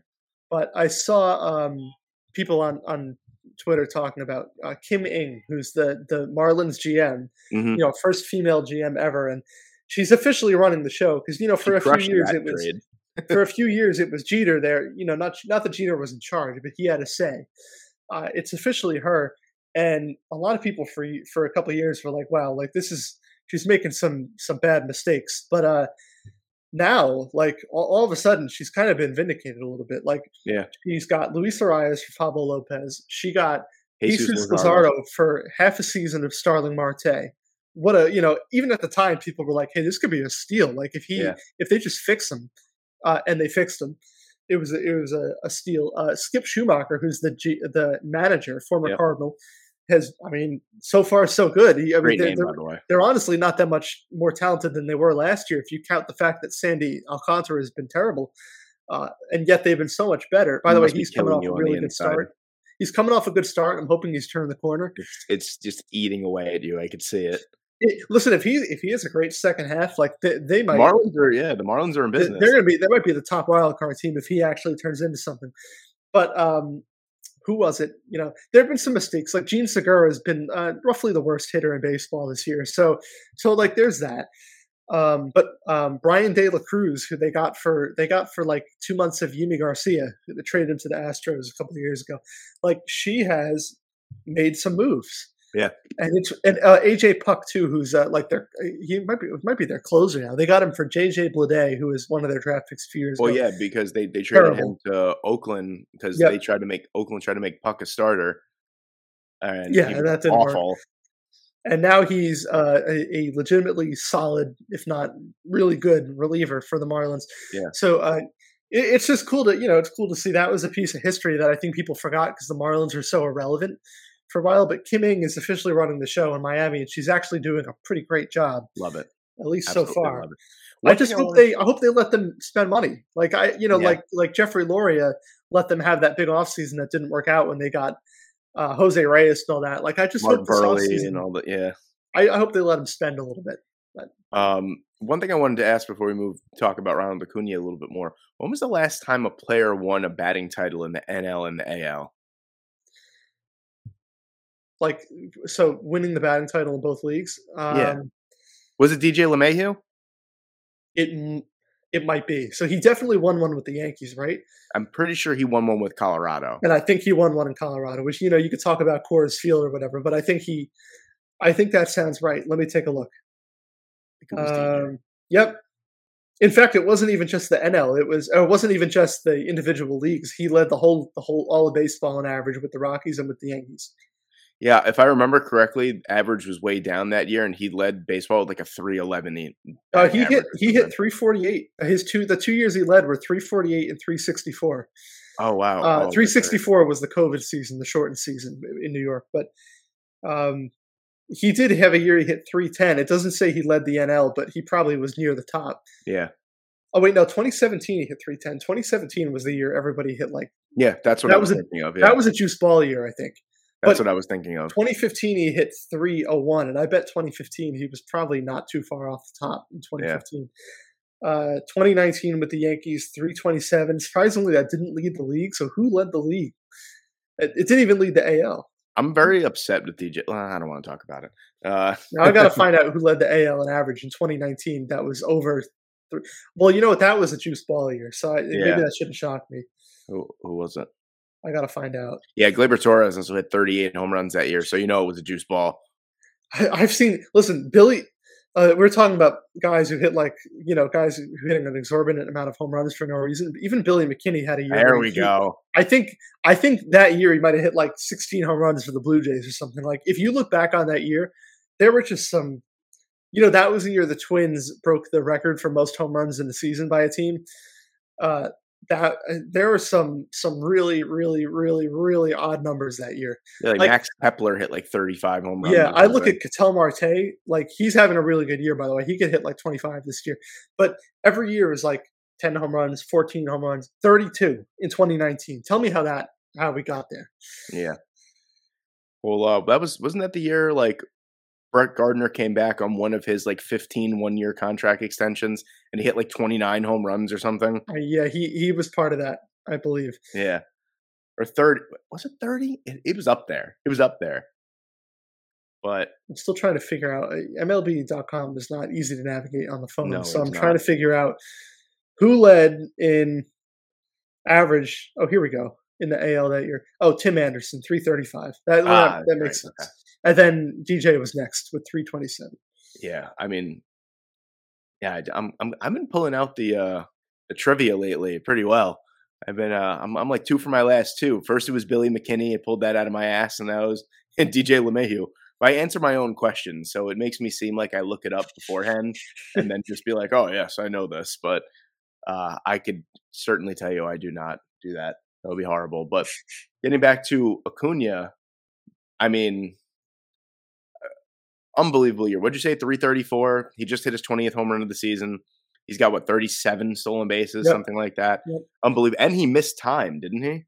[SPEAKER 2] But I saw um people on on Twitter talking about uh, Kim Ng, who's the the Marlins GM, mm-hmm. you know, first female GM ever, and she's officially running the show because you know for she a few years it was [LAUGHS] for a few years it was Jeter there. You know, not not that Jeter was in charge, but he had a say. Uh, it's officially her, and a lot of people for for a couple years were like, "Wow, like this is she's making some some bad mistakes," but uh now, like all, all, of a sudden, she's kind of been vindicated a little bit. Like,
[SPEAKER 1] yeah,
[SPEAKER 2] she's got Luis Arraez for Pablo Lopez. She got Jesus, Jesus Luzardo for half a season of Starling Marte. What a you know, even at the time, people were like, "Hey, this could be a steal." Like if he, yeah. if they just fix him, uh, and they fixed him. it was a, it was a, a steal. Uh, Skip Schumaker, who's the G, the manager, former
[SPEAKER 1] Yep.
[SPEAKER 2] Cardinal, has I mean so far so good. He, I mean,
[SPEAKER 1] Great
[SPEAKER 2] they're,
[SPEAKER 1] name,
[SPEAKER 2] they're,
[SPEAKER 1] by the way.
[SPEAKER 2] they're honestly not that much more talented than they were last year if you count the fact that Sandy Alcantara has been terrible, uh, and yet they've been so much better. By
[SPEAKER 1] He
[SPEAKER 2] the way, he's coming off a really good
[SPEAKER 1] inside.
[SPEAKER 2] start. He's coming off a good start. I'm hoping he's turned the corner.
[SPEAKER 1] It's, it's just eating away at you. I could see it.
[SPEAKER 2] It- listen, if he if he has a great second half, like they, they might
[SPEAKER 1] Marlins are yeah, the Marlins are in business.
[SPEAKER 2] They're going to be. They might be the top wild card team if he actually turns into something. But um, who was it? You know, there have been some mistakes. Like Jean Segura has been uh, roughly the worst hitter in baseball this year. So, so like there's that. Um, but um, Bryan De La Cruz, who they got for they got for like two months of Yimi Garcia, they traded him to the Astros a couple of years ago. Like she has made some moves.
[SPEAKER 1] Yeah.
[SPEAKER 2] and it's and uh, AJ Puk too, who's uh, like their he might be might be their closer now. They got him for JJ Bleday, who is one of their draft picks few years
[SPEAKER 1] Well,
[SPEAKER 2] ago.
[SPEAKER 1] yeah, because they they traded
[SPEAKER 2] Terrible.
[SPEAKER 1] him to Oakland because
[SPEAKER 2] Yep.
[SPEAKER 1] they tried to make Oakland tried to make Puk a starter. And
[SPEAKER 2] Yeah, and that didn't work.
[SPEAKER 1] awful.
[SPEAKER 2] and now he's uh, a, a legitimately solid, if not really good, reliever for the Marlins.
[SPEAKER 1] Yeah.
[SPEAKER 2] So uh, it, it's just cool to you know it's cool to see that was a piece of history that I think people forgot because the Marlins are so irrelevant for a while. But Kim Ng is officially running the show in Miami, and she's actually doing a pretty great job,
[SPEAKER 1] Love it.
[SPEAKER 2] at least
[SPEAKER 1] Absolutely
[SPEAKER 2] so far. I just hope they I hope they let them spend money. Like I you know
[SPEAKER 1] Yeah.
[SPEAKER 2] like like Jeffrey Loria let them have that big offseason that didn't work out when they got uh, Jose Reyes and all that. Like I just
[SPEAKER 1] Mark
[SPEAKER 2] hope this
[SPEAKER 1] Buehrle
[SPEAKER 2] offseason,
[SPEAKER 1] and all that. Yeah.
[SPEAKER 2] I, I hope they let them spend a little bit.
[SPEAKER 1] Um, one thing I wanted to ask before we move talk about Ronald Acuna a little bit more. When was the last time a player won a batting title in the NL and the AL?
[SPEAKER 2] Like so, winning the batting title in both leagues. Um,
[SPEAKER 1] Yeah. Was it DJ LeMahieu?
[SPEAKER 2] It it might be. So he definitely won one with the Yankees, right?
[SPEAKER 1] I'm pretty sure he won one with Colorado.
[SPEAKER 2] And I think he won one in Colorado, which you know you could talk about Coors Field or whatever, but I think he, I think that sounds right. Let me take a look.
[SPEAKER 1] I think it was DJ.
[SPEAKER 2] Um, yep. In fact, it wasn't even just the NL. It was. Or it wasn't even just the individual leagues. He led the whole, the whole, all of baseball on average with the Rockies and with the Yankees.
[SPEAKER 1] Yeah, if I remember correctly, average was way down that year, and he led baseball with like a 311.
[SPEAKER 2] Uh, he hit. He hit 348. His two, the two years he led were 348 and 364.
[SPEAKER 1] Oh wow,
[SPEAKER 2] Uh,
[SPEAKER 1] Oh, that's right.
[SPEAKER 2] 364 was the COVID season, the shortened season in New York. But um, he did have a year he hit 310. It doesn't say he led the NL, but he probably was near the top.
[SPEAKER 1] Yeah,
[SPEAKER 2] Oh wait, no, 2017 he hit 310. 2017 was the year everybody hit like
[SPEAKER 1] yeah, that's what
[SPEAKER 2] That
[SPEAKER 1] I was,
[SPEAKER 2] was a-
[SPEAKER 1] of. Yeah,
[SPEAKER 2] that was a juice ball year, I think.
[SPEAKER 1] That's
[SPEAKER 2] but-
[SPEAKER 1] what I was thinking of.
[SPEAKER 2] 2015 he hit 301, and I bet 2015 he was probably not too far off the top in 2015. Uh, 2019 with the Yankees 327. Surprisingly, that didn't lead the league. So who led the league? It, it didn't even lead the AL.
[SPEAKER 1] I'm very upset with DJ. Well, I don't want to talk about it. Uh,
[SPEAKER 2] Now I got to [LAUGHS] find out who led the AL in average in 2019. That was over. Three. Well, you know what? That was a juice ball year, so I,
[SPEAKER 1] Yeah.
[SPEAKER 2] maybe that shouldn't shock me.
[SPEAKER 1] who, who was it?
[SPEAKER 2] I got to find out.
[SPEAKER 1] Yeah, Gleyber Torres also hit 38 home runs that year, so you know it was a juice ball.
[SPEAKER 2] I, I've seen. Listen, Billy. Uh, we're talking about guys who hit like you know guys who hitting an exorbitant amount of home runs for no reason. Even Billy McKinney had a year.
[SPEAKER 1] There we
[SPEAKER 2] he-
[SPEAKER 1] go.
[SPEAKER 2] I think I think that year he might have hit like 16 home runs for the Blue Jays or something. Like if you look back on that year, there were just some. You know that was the year the Twins broke the record for most home runs in the season by a team. Uh, that uh, there were some some really really really really odd numbers that year.
[SPEAKER 1] Yeah, like,
[SPEAKER 2] like-
[SPEAKER 1] Max Kepler hit like 35 home runs.
[SPEAKER 2] Yeah, I look at Ketel Marte, like he's having a really good year, by the way. He could hit like 25 this year. But every year is like 10 home runs, 14 home runs, 32 in 2019. Tell me how that how we got there.
[SPEAKER 1] Yeah. Well, uh, that was wasn't that the year like Brett Gardner came back on one of his like 15 one-year contract extensions and he hit like 29 home runs or something.
[SPEAKER 2] Uh, yeah, he he was part of that, I believe.
[SPEAKER 1] Yeah. Or 30 was it 30? It, it was up there. It was up there. But
[SPEAKER 2] I'm still trying to figure out uh, MLB.com is not easy to navigate on the phone.
[SPEAKER 1] No,
[SPEAKER 2] so I'm trying to figure out who led in average. Oh, here we go. In the AL that year. Oh, Tim Anderson, 335. That,
[SPEAKER 1] Ah,
[SPEAKER 2] that, that makes
[SPEAKER 1] right,
[SPEAKER 2] sense. And then DJ was next with 327.
[SPEAKER 1] yeah, I mean yeah, I'm I'm I've been pulling out the uh the trivia lately pretty well. I've been uh I'm I'm like two for my last two. First it was Billy McKinney, I pulled that out of my ass and that was [LAUGHS] DJ LeMahieu. I answer my own questions, so it makes me seem like I look it up beforehand and then just be like, "Oh yes, I know this." But uh, I could certainly tell you I do not do that. That would be horrible. But getting back to Acuna, I mean, unbelievable year. What'd you say? 334. He just hit his 20th home run of the season. He's got what 37 stolen bases,
[SPEAKER 2] Yep.
[SPEAKER 1] something like that.
[SPEAKER 2] Yep.
[SPEAKER 1] Unbelievable. And he missed time, didn't he?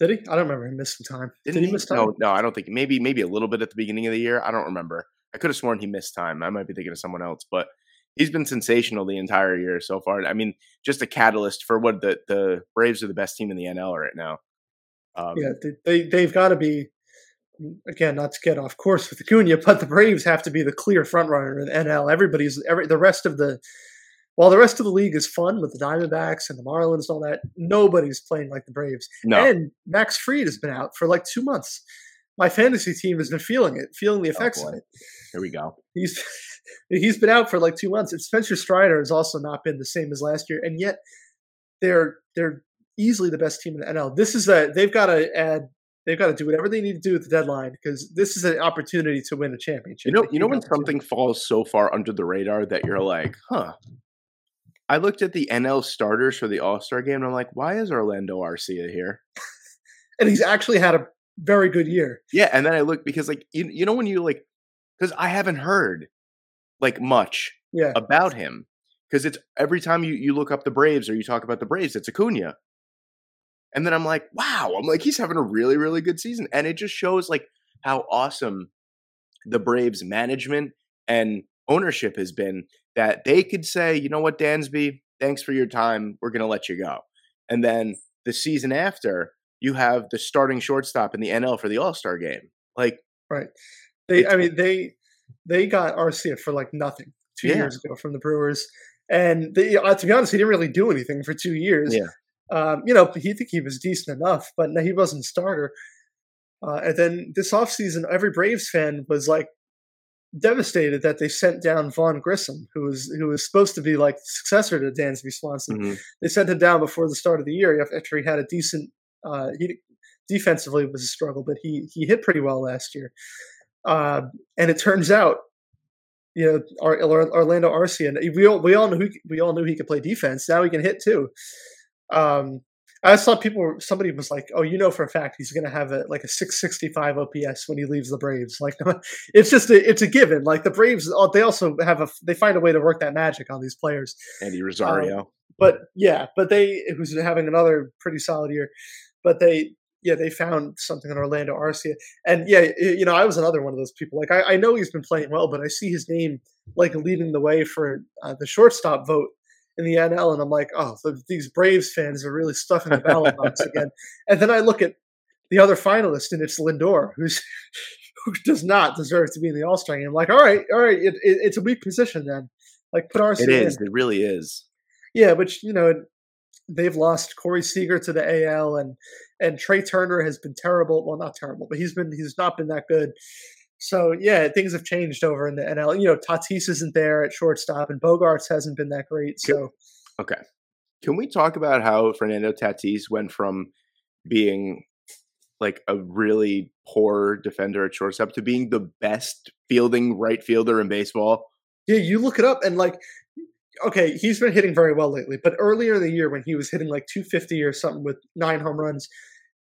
[SPEAKER 2] Did he? I don't remember him missing time.
[SPEAKER 1] Didn't
[SPEAKER 2] Did he miss time?
[SPEAKER 1] No, no, I don't think. Maybe, maybe a little bit at the beginning of the year. I don't remember. I could have sworn he missed time. I might be thinking of someone else, but he's been sensational the entire year so far. I mean, just a catalyst for what the the Braves are the best team in the NL right now. Um,
[SPEAKER 2] Yeah, they, they they've got to be again not to get off course with Acuna, but the Braves have to be the clear front runner in the NL. Everybody's every the rest of the while the rest of the league is fun with the Diamondbacks and the Marlins and all that, nobody's playing like the Braves.
[SPEAKER 1] No,
[SPEAKER 2] And Max Fried has been out for like two months. My fantasy team has been feeling it, feeling the oh, effects of it.
[SPEAKER 1] here we go.
[SPEAKER 2] He's [LAUGHS] he's been out for like two months. And Spencer Strider has also not been the same as last year, and yet they're they're easily the best team in the NL. This is a they've got to add they've got to do whatever they need to do at the deadline because this is an opportunity to win a championship.
[SPEAKER 1] You know, you know when something falls so far under the radar that you're like, huh. I looked at the NL starters for the All Star game and I'm like, why is Orlando Arcia here? [LAUGHS]
[SPEAKER 2] and he's actually had a very good year.
[SPEAKER 1] Yeah, and then I look because like you, you know when you like because I haven't heard like much
[SPEAKER 2] Yeah,
[SPEAKER 1] about him because it's every time you you look up the Braves or you talk about the Braves, it's Acuna, and then I'm like, wow, I'm like he's having a really really good season, and it just shows like how awesome the Braves management and ownership has been that they could say, you know what, Dansby, thanks for your time, we're gonna let you go, and then the season after you have the starting shortstop in the NL for the All Star game, like
[SPEAKER 2] right.
[SPEAKER 1] they
[SPEAKER 2] I mean they they got Arcia for like nothing two
[SPEAKER 1] Yeah.
[SPEAKER 2] years ago from the Brewers, and they, uh, to be honest, he didn't really do anything for two years.
[SPEAKER 1] Yeah.
[SPEAKER 2] Um, you know, he think he was decent enough, but no, he wasn't a starter. Uh, and then this offseason, every Braves fan was like devastated that they sent down Vaughn Grissom, who was who was supposed to be like the successor to Dansby Swanson.
[SPEAKER 1] mhm.
[SPEAKER 2] They sent him down before the start of the year after he had a decent. Uh, he defensively was a struggle, but he he hit pretty well last year. Uh, and it turns out, you know, our, Orlando Arcia, and we all we all knew he, we all knew he could play defense. Now he can hit too. Um, I saw people. Somebody was like, "Oh, you know for a fact he's going to have a like a 665 OPS when he leaves the Braves." Like, [LAUGHS] it's just a, it's a given. Like the Braves, they also have a they find a way to work that magic on these players
[SPEAKER 1] Eddie Rosario.
[SPEAKER 2] but yeah, but they who's having another pretty solid year. But they yeah they found something in Orlando Arcia, and yeah you know I was another one of those people. Like I, I know he's been playing well, but I see his name like leading the way for uh, the shortstop vote in the NL, and I'm like, oh, th- these Braves fans are really stuffing the ballot box again. And then I look at the other finalist, and it's Lindor, who's [LAUGHS] who does not deserve to be in the All Star game. I'm like, all right, all right, it, it, it's a weak position then. Like put Arcia
[SPEAKER 1] it
[SPEAKER 2] in.
[SPEAKER 1] It really is.
[SPEAKER 2] Yeah, which you know they've lost Corey Seager to the AL, and and Trea Turner has been terrible. Well, not terrible, but he's been he's not been that good. So yeah, things have changed over in the NL. You know, Tatis isn't there at shortstop, and Bogaerts hasn't been that great. So
[SPEAKER 1] Okay. Can we talk about how Fernando Tatis went from being like a really poor defender at shortstop to being the best fielding right fielder in baseball?
[SPEAKER 2] yeah, you look it up, and like, okay, he's been hitting very well lately. But earlier in the year, when he was hitting like 250 or something with nine home runs,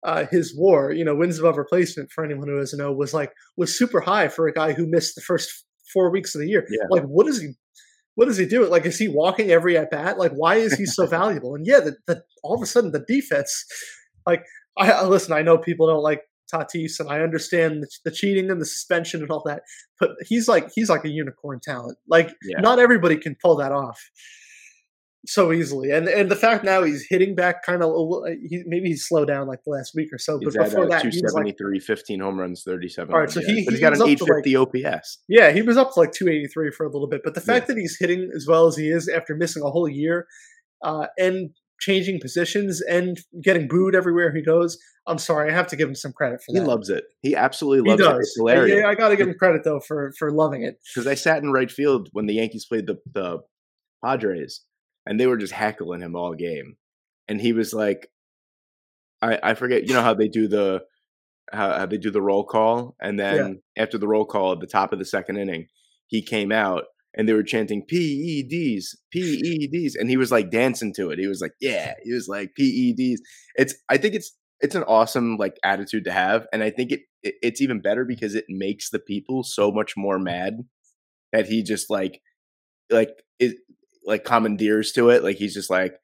[SPEAKER 2] uh, his WAR, you know, wins above replacement for anyone who doesn't know, was like was super high for a guy who missed the first four weeks of the year.
[SPEAKER 1] Yeah.
[SPEAKER 2] Like, what is he? What does he do? Like, is he walking every at bat? Like, why is he so [LAUGHS] valuable? And yeah, the, the, all of a sudden the defense, like, I, I listen. I know people don't like Tatis, and I understand the, the cheating and the suspension and all that, but he's like he's like a unicorn talent. Like,
[SPEAKER 1] Yeah.
[SPEAKER 2] not everybody can pull that off so easily. And and the fact now he's hitting back kind of he, maybe he's slowed down like the last week or so,
[SPEAKER 1] He's
[SPEAKER 2] but
[SPEAKER 1] at
[SPEAKER 2] before
[SPEAKER 1] uh,
[SPEAKER 2] that he was like
[SPEAKER 1] 273, 15 home runs, 37.
[SPEAKER 2] All right, so he-
[SPEAKER 1] he's
[SPEAKER 2] he
[SPEAKER 1] got an
[SPEAKER 2] up to, like-
[SPEAKER 1] 850 OPS.
[SPEAKER 2] Yeah, he was up to like 283 for a little bit, but the fact that he's hitting as well as he is after missing a whole year uh, and changing positions and getting booed everywhere he goes, I'm sorry, I have to give him some credit for that.
[SPEAKER 1] He loves it. He absolutely
[SPEAKER 2] He
[SPEAKER 1] loves it. It's hilarious.
[SPEAKER 2] Yeah, I got to give him credit though for for loving it.
[SPEAKER 1] because I sat in right field when the Yankees played the the Padres, and they were just heckling him all game, and he was like, I I forget, you know how they do the how, how they do the roll call, and then after the roll call at the top of the second inning, he came out and they were chanting PEDs, PEDs, and he was like dancing to it. He was like, yeah, he was like PEDs. It's I think it's it's an awesome like attitude to have, and I think it, it it's even better because it makes the people so much more mad that he just like like like commandeers to it. Like he's just like,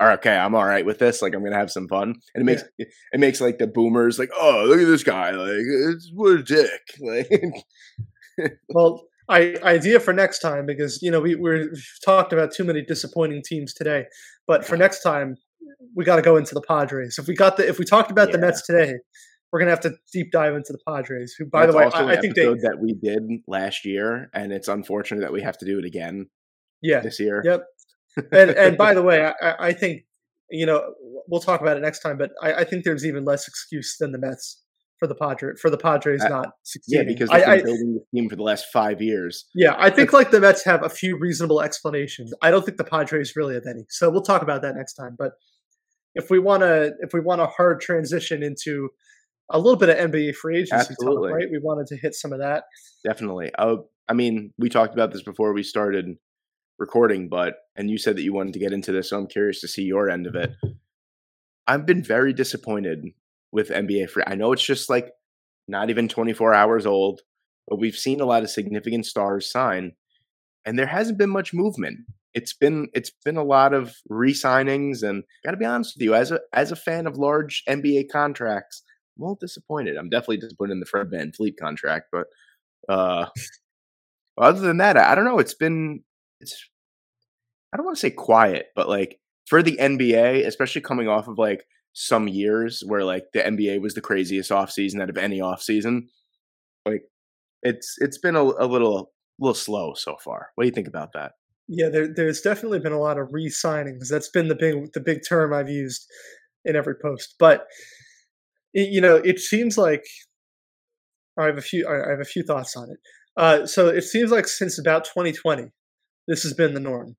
[SPEAKER 1] all right, okay, I'm all right with this. Like I'm gonna have some fun, and it makes yeah. it makes like the boomers like, oh, look at this guy, like it's what a dick. [LAUGHS]
[SPEAKER 2] Like, well, I, idea for next time because you know we we talked about too many disappointing teams today, but for next time we got to go into the Padres. If we got the if we talked about yeah. the Mets today, we're gonna have to deep dive into the Padres. Who, by
[SPEAKER 1] That's
[SPEAKER 2] the way,
[SPEAKER 1] I, I think they that we did last year, and it's unfortunate that we have to do it again.
[SPEAKER 2] Yeah,
[SPEAKER 1] this year.
[SPEAKER 2] Yep. and and by the way, I, I think you know we'll talk about it next time, but I, I think there's even less excuse than the Mets for the Padres for the Padres uh, not succeeding.
[SPEAKER 1] Yeah, because they've I, been building the team for the last five years.
[SPEAKER 2] Yeah, I think like the Mets have a few reasonable explanations. I don't think the Padres really have any. So we'll talk about that next time. But if we want to, if we want a hard transition into a little bit of NBA free agency Absolutely. talk, right? We wanted to hit some of that.
[SPEAKER 1] Definitely. Oh, I mean, we talked about this before we started recording, but and you said that you wanted to get into this, so I'm curious to see your end of it. I've been very disappointed with NBA free. I know it's just like not even 24 hours old, but we've seen a lot of significant stars sign, and there hasn't been much movement. It's been it's been a lot of re-signings, and got to be honest with you, as a as a fan of large NBA contracts, I'm a little disappointed. I'm definitely disappointed in the Fred VanVleet contract, but uh, other than that, I don't know. It's been it's I don't want to say quiet, but like for the NBA, especially coming off of like some years where like the NBA was the craziest offseason out of any offseason. Like it's it's been a, a little little slow so far. What do you think about that?
[SPEAKER 2] Yeah, there, there's definitely been a lot of re-signings. That's been the big the big term I've used in every post. But it, you know, it seems like I have a few I have a few thoughts on it. Uh, so it seems like since about 2020, this has been the norm.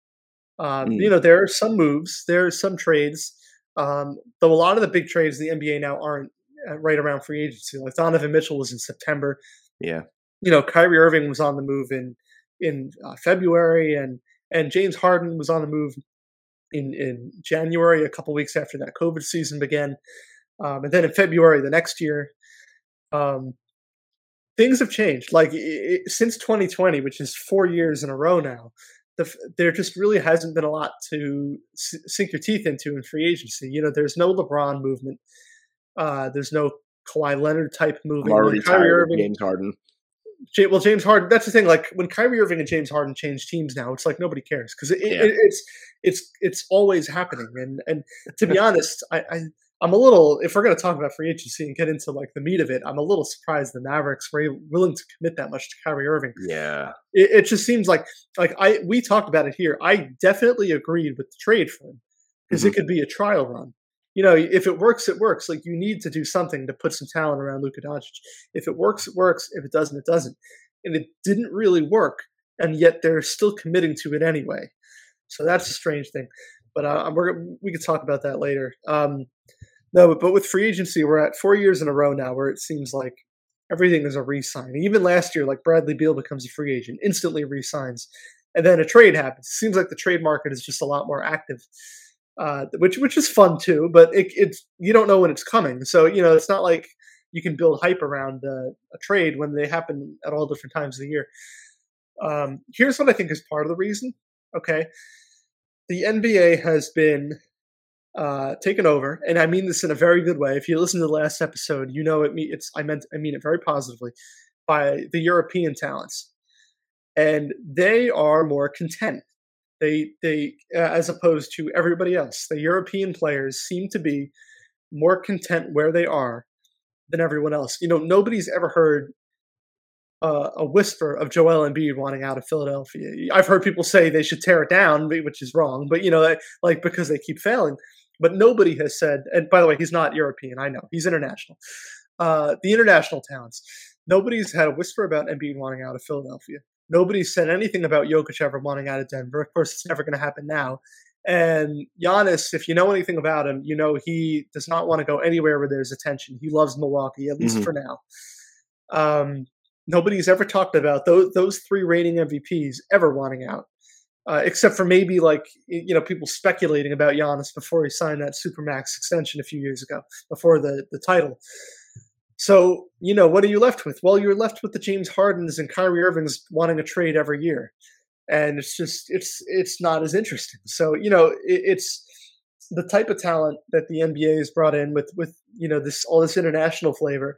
[SPEAKER 2] Um, mm. You know, there are some moves, there are some trades um, though a lot of the big trades in the NBA now aren't uh, right around free agency. Like Donovan Mitchell was in September.
[SPEAKER 1] Yeah.
[SPEAKER 2] You know, Kyrie Irving was on the move in in uh, February, and and James Harden was on the move in in January, a couple weeks after that COVID season began, um, and then in February the next year. Um, things have changed. Like it, since 2020, which is four years in a row now, the, there just really hasn't been a lot to sink your teeth into in free agency. You know, there's no LeBron movement. Uh, there's no Kawhi Leonard type movement.
[SPEAKER 1] I'm already Kyrie Irving, James Harden.
[SPEAKER 2] well, James Harden. That's the thing. Like when Kyrie Irving and James Harden change teams now, it's like nobody cares because it, yeah. it, it's it's it's always happening. And and to be [LAUGHS] honest, I, I I'm a little, if we're going to talk about free agency and get into like the meat of it, I'm a little surprised the Mavericks were willing to commit that much to Kyrie Irving.
[SPEAKER 1] Yeah,
[SPEAKER 2] it, it just seems like like I we talked about it here. I definitely agreed with the trade for him because mm-hmm. it could be a trial run. You know, if it works, it works. Like you need to do something to put some talent around Luka Doncic. If it works, it works. If it doesn't, it doesn't. And it didn't really work, and yet they're still committing to it anyway. So that's a strange thing. But uh, we're, we could talk about that later. Um, no, but, but with free agency, we're at four years in a row now where it seems like everything is a re-sign. Even last year, like Bradley Beal becomes a free agent, instantly re-signs, and then a trade happens. It seems like the trade market is just a lot more active, uh, which which is fun too. But it, it's you don't know when it's coming, so you know it's not like you can build hype around uh, a trade when they happen at all different times of the year. Um, here's what I think is part of the reason. Okay, the NBA has been uh, taken over, and I mean this in a very good way. If you listen to the last episode, you know it. It's I meant I mean it very positively by the European talents, and they are more content. They they uh, as opposed to everybody else, the European players seem to be more content where they are than everyone else. You know, nobody's ever heard uh, a whisper of Joel Embiid wanting out of Philadelphia. I've heard people say they should tear it down, which is wrong. But you know, like because they keep failing. But nobody has said, and by the way, he's not European. I know he's international. Uh, the international talents. Nobody's had a whisper about Embiid wanting out of Philadelphia. Nobody's said anything about Jokic ever wanting out of Denver. Of course, it's never going to happen now. And Giannis, if you know anything about him, you know he does not want to go anywhere where there's attention. He loves Milwaukee, at least mm-hmm. for now. Um, nobody's ever talked about those those three reigning MVPs ever wanting out, uh, except for maybe like you know people speculating about Giannis before he signed that supermax extension a few years ago before the the title. So you know what are you left with? Well, you're left with the James Hardens and Kyrie Irvings wanting a trade every year, and it's just it's it's not as interesting. So you know it, it's the type of talent that the NBA has brought in with with you know this all this international flavor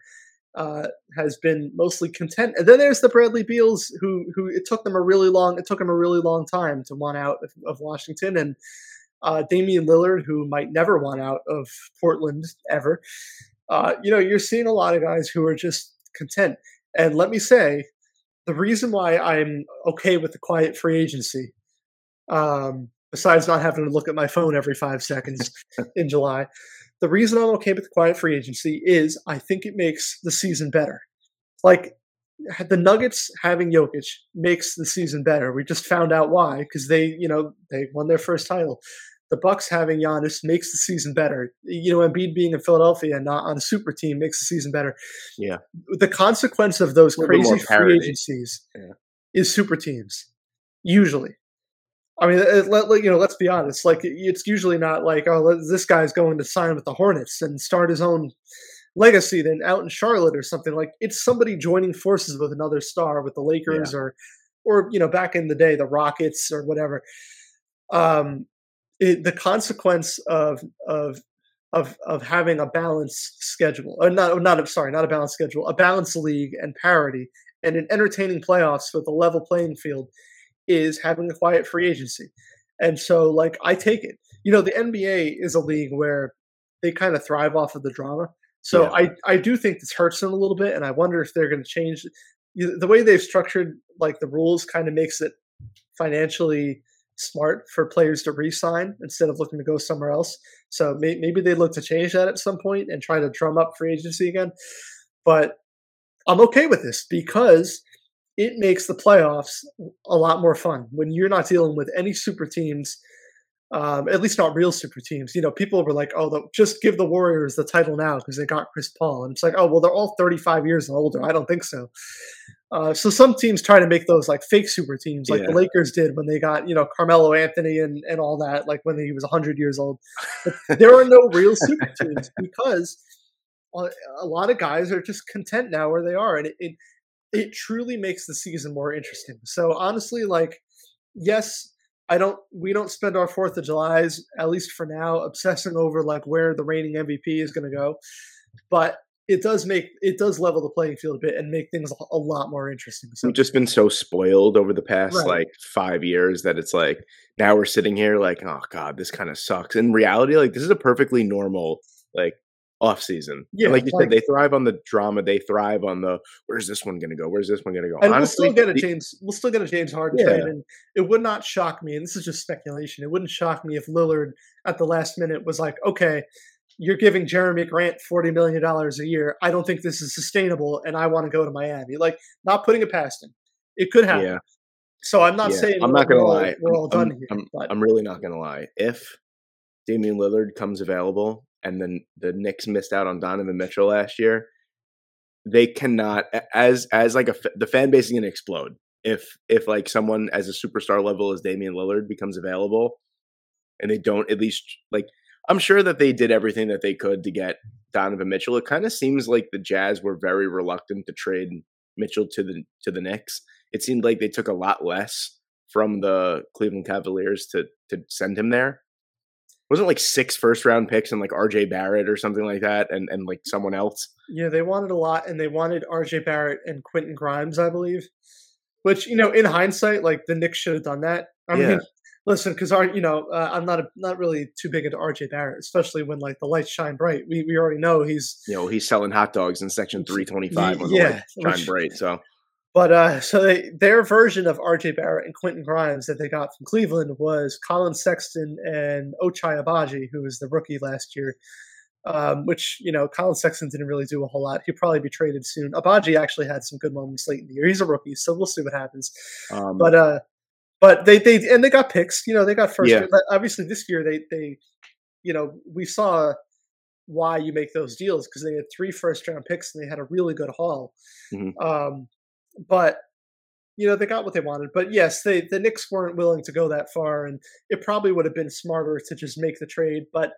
[SPEAKER 2] uh, has been mostly content. And then there's the Bradley Beals, who who it took them a really long it took him a really long time to want out of, of Washington, and uh, Damian Lillard, who might never want out of Portland ever. Uh, you know, you're seeing a lot of guys who are just content. And let me say, the reason why I'm okay with the quiet free agency, um, besides not having to look at my phone every five seconds [LAUGHS] in July, the reason I'm okay with the quiet free agency is I think it makes the season better. Like the Nuggets having Jokic makes the season better. We just found out why because they, you know, they won their first title. The Bucks having Giannis makes the season better. You know, Embiid being in Philadelphia and not on a super team makes the season better.
[SPEAKER 1] Yeah.
[SPEAKER 2] The consequence of those crazy free agencies yeah. is super teams, usually. I mean, let, let, you know, let's be honest. Like, it's usually not like, oh, this guy's going to sign with the Hornets and start his own legacy then out in Charlotte or something. Like, it's somebody joining forces with another star, with the Lakers yeah. or, or you know, back in the day, the Rockets or whatever. Um, it, the consequence of of of of having a balanced schedule, or not, not sorry, not a balanced schedule, a balanced league and parity, and an entertaining playoffs with a level playing field is having a quiet free agency. And so, like, I take it. You know, the NBA is a league where they kind of thrive off of the drama. So yeah. I, I do think this hurts them a little bit, and I wonder if they're going to change the way they've structured like the rules. Kind of makes it financially smart for players to re-sign instead of looking to go somewhere else. So may, maybe they look to change that at some point and try to drum up free agency again. But I'm okay with this because it makes the playoffs a lot more fun when you're not dealing with any super teams, um, at least not real super teams. You know, people were like, "Oh, the, just give the Warriors the title now because they got Chris Paul," and it's like, "Oh, well, they're all 35 years and older." I don't think so. Uh, so some teams try to make those like fake super teams, like yeah. the Lakers did when they got you know Carmelo Anthony and and all that, like when he was 100 years old. But there are no real super teams because a lot of guys are just content now where they are, and it, it it truly makes the season more interesting. So honestly, like, yes, I don't. We don't spend our Fourth of July's, at least for now, obsessing over like where the reigning MVP is going to go, but it does make it does level the playing field a bit and make things a lot more interesting.
[SPEAKER 1] So, We've just been so spoiled over the past right. like five years that it's like now we're sitting here like, oh god, this kind of sucks. In reality, like this is a perfectly normal like off season. Yeah, like you like, said, they thrive on the drama. They thrive on the where's this one going to go? Where's this one going to go?
[SPEAKER 2] And Honestly, we'll still get a James. We'll still get a James Harden yeah. trade, and it would not shock me. And this is just speculation. It wouldn't shock me if Lillard at the last minute was like, okay. You're giving Jerami Grant forty million dollars a year. I don't think this is sustainable, and I want to go to Miami. Like, not putting it past him. It could happen. Yeah. So I'm not yeah, saying
[SPEAKER 1] I'm not going to lie. We're all I'm, done here. I'm, I'm really not going to lie. If Damian Lillard comes available and then the Knicks missed out on Donovan Mitchell last year, they cannot as as like a the fan base is going to explode if if like someone as a superstar level as Damian Lillard becomes available, and they don't at least like I'm sure that they did everything that they could to get Donovan Mitchell. It kind of seems like the Jazz were very reluctant to trade Mitchell to the to the Knicks. It seemed like they took a lot less from the Cleveland Cavaliers to to send him there wasn't like six first round picks and like RJ Barrett or something like that and, and like someone else.
[SPEAKER 2] Yeah, they wanted a lot and they wanted RJ Barrett and Quentin Grimes, I believe. Which, you know, in hindsight, like the Knicks should have done that. I yeah. mean, [LAUGHS] listen, because our, you know, uh, I'm not a, not really too big into RJ Barrett, especially when like the lights shine bright. We we already know he's
[SPEAKER 1] you know he's selling hot dogs in section 325 when yeah, the lights shine which, bright. So
[SPEAKER 2] but uh, so they, their version of R.J. Barrett and Quentin Grimes that they got from Cleveland was Collin Sexton and Ochai Agbaji, who was the rookie last year. Um, which you know, Collin Sexton didn't really do a whole lot. He'll probably be traded soon. Agbaji actually had some good moments late in the year. He's a rookie, so we'll see what happens. Um, but uh, but they they and they got picks. You know, they got first. Yeah. Obviously, this year they they, you know, we saw why you make those deals because they had three first round picks and they had a really good haul. Mm-hmm. Um, but you know they got what they wanted. But yes, they the Knicks weren't willing to go that far, and it probably would have been smarter to just make the trade. But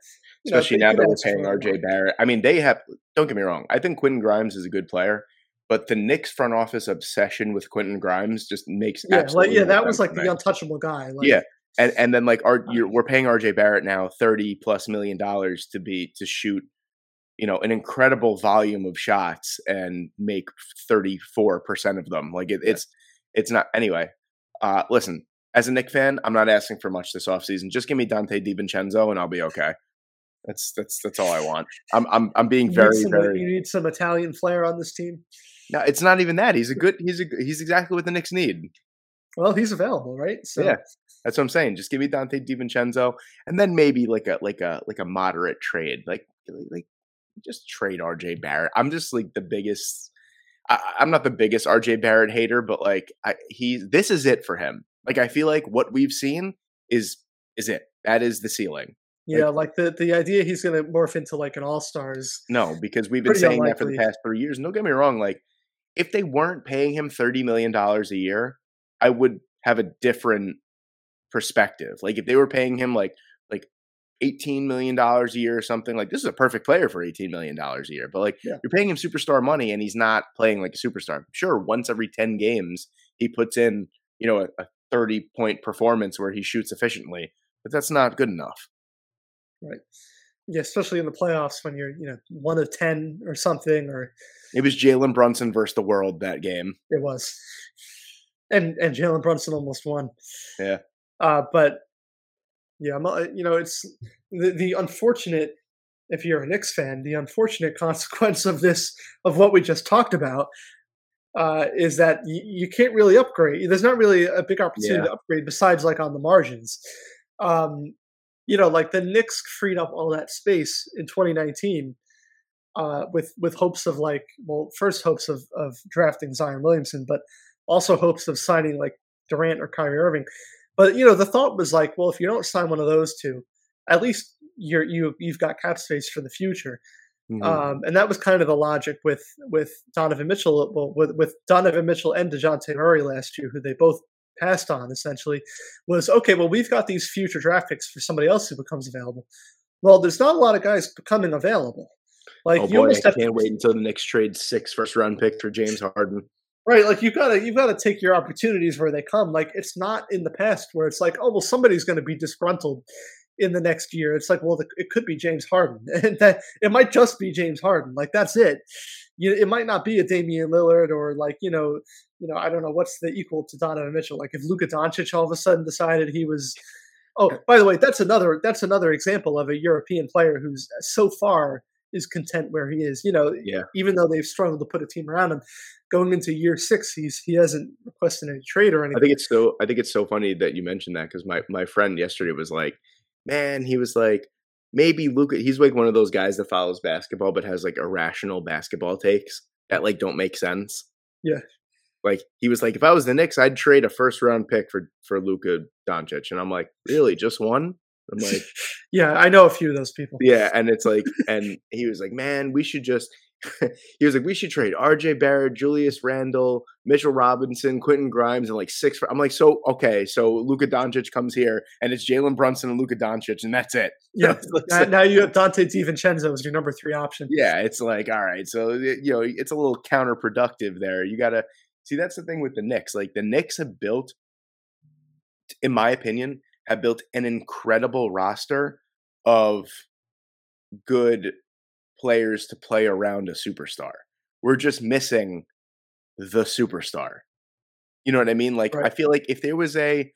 [SPEAKER 1] especially know, now that we're paying RJ Barrett, I mean, they have. Don't get me wrong. I think Quentin Grimes is a good player. But the Knicks front office obsession with Quentin Grimes just makes
[SPEAKER 2] yeah, like yeah, that was like the untouchable guy. Like,
[SPEAKER 1] yeah, and and then like our we're paying RJ Barrett now thirty plus million dollars to be to shoot, you know, an incredible volume of shots and make thirty four percent of them. Like it, it's it's not anyway. Uh, listen, as a Knick fan, I'm not asking for much this offseason. Just give me Donte DiVincenzo and I'll be okay. That's that's that's all I want. I'm I'm I'm being very
[SPEAKER 2] some,
[SPEAKER 1] very.
[SPEAKER 2] You need some Italian flair on this team.
[SPEAKER 1] No, it's not even that. He's a good. He's a. He's exactly what the Knicks need.
[SPEAKER 2] Well, he's available, right?
[SPEAKER 1] So. Yeah, that's what I'm saying. Just give me Donte DiVincenzo, and then maybe like a like a like a moderate trade, like like just trade RJ Barrett. I'm just like the biggest. I, am not the biggest RJ Barrett hater, but like I, he, this is it for him. Like I feel like what we've seen is is it. That is the ceiling.
[SPEAKER 2] Yeah, like, like the the idea he's going to morph into like an all stars.
[SPEAKER 1] No, because we've been saying unlikely. that for the past three years. And don't get me wrong, like if they weren't paying him $30 million a year, I would have a different perspective. Like if they were paying him like $18 million a year or something, like this is a perfect player for $18 million a year. But like yeah. you're paying him superstar money and he's not playing like a superstar. Sure, once every 10 games he puts in, you know, a, a 30 point performance where he shoots efficiently, but that's not good enough.
[SPEAKER 2] Right. Yeah, especially in the playoffs when you're, you know, one of ten or something, or
[SPEAKER 1] it was Jalen Brunson versus the world that game.
[SPEAKER 2] It was, and and Jalen Brunson almost won.
[SPEAKER 1] Yeah.
[SPEAKER 2] Uh, but yeah, uh, you know, it's the the unfortunate. If you're a Knicks fan, the unfortunate [LAUGHS] consequence of this, of what we just talked about, uh, is that y- you can't really upgrade. There's not really a big opportunity yeah. to upgrade besides like on the margins. Um, you know, like the Knicks freed up all that space in 2019 uh, with with hopes of like, well, first hopes of of drafting Zion Williamson, but also hopes of signing like Durant or Kyrie Irving. But you know, the thought was like, well, if you don't sign one of those two, at least you're you you've got cap space for the future. Mm-hmm. Um, and that was kind of the logic with with Donovan Mitchell, well, with with Donovan Mitchell and Dejounte Murray last year, who they both passed on essentially was okay well we've got these future draft picks for somebody else who becomes available well there's not a lot of guys becoming available
[SPEAKER 1] like oh you boy, I can't wait until the next trade six first round pick for James Harden.
[SPEAKER 2] Right, like you've got to you've got to take your opportunities where they come. Like it's not in the past where it's like, oh well, somebody's going to be disgruntled in the next year. It's like, well, the, it could be James Harden, [LAUGHS] and that it might just be James Harden. Like that's it. You, it might not be a Damian Lillard or like you know you know, I don't know what's the equal to Donovan Mitchell. Like if Luka Doncic all of a sudden decided he was. Oh, by the way, that's another that's another example of a European player who's so far is content where he is. You know,
[SPEAKER 1] yeah.
[SPEAKER 2] even though they've struggled to put a team around him, going into year six, he's he hasn't requested any trade or anything.
[SPEAKER 1] I think it's so. I think it's so funny that you mentioned that because my my friend yesterday was like, man, he was like, maybe Luka, He's like one of those guys that follows basketball but has like irrational basketball takes that like don't make sense.
[SPEAKER 2] Yeah.
[SPEAKER 1] Like he was like, if I was the Knicks, I'd trade a first round pick for for Luka Doncic, and I'm like, really, just one? I'm like, [LAUGHS]
[SPEAKER 2] yeah, I know a few of those people.
[SPEAKER 1] Yeah, and it's like, and he was like, man, we should just. [LAUGHS] he was like, we should trade R.J. Barrett, Julius Randle, Mitchell Robinson, Quentin Grimes, and like six. I'm like, so okay, so Luka Doncic comes here, and it's Jalen Brunson and Luka Doncic, and that's it. [LAUGHS]
[SPEAKER 2] Yeah, now, now, you have Donte DiVincenzo as your number three option.
[SPEAKER 1] Yeah, it's like, all right, so you know, it's a little counterproductive there. You gotta See, that's the thing with the Knicks. Like the Knicks have built, in my opinion, have built an incredible roster of good players to play around a superstar. We're just missing the superstar. You know what I mean? Like right. I feel like if there was a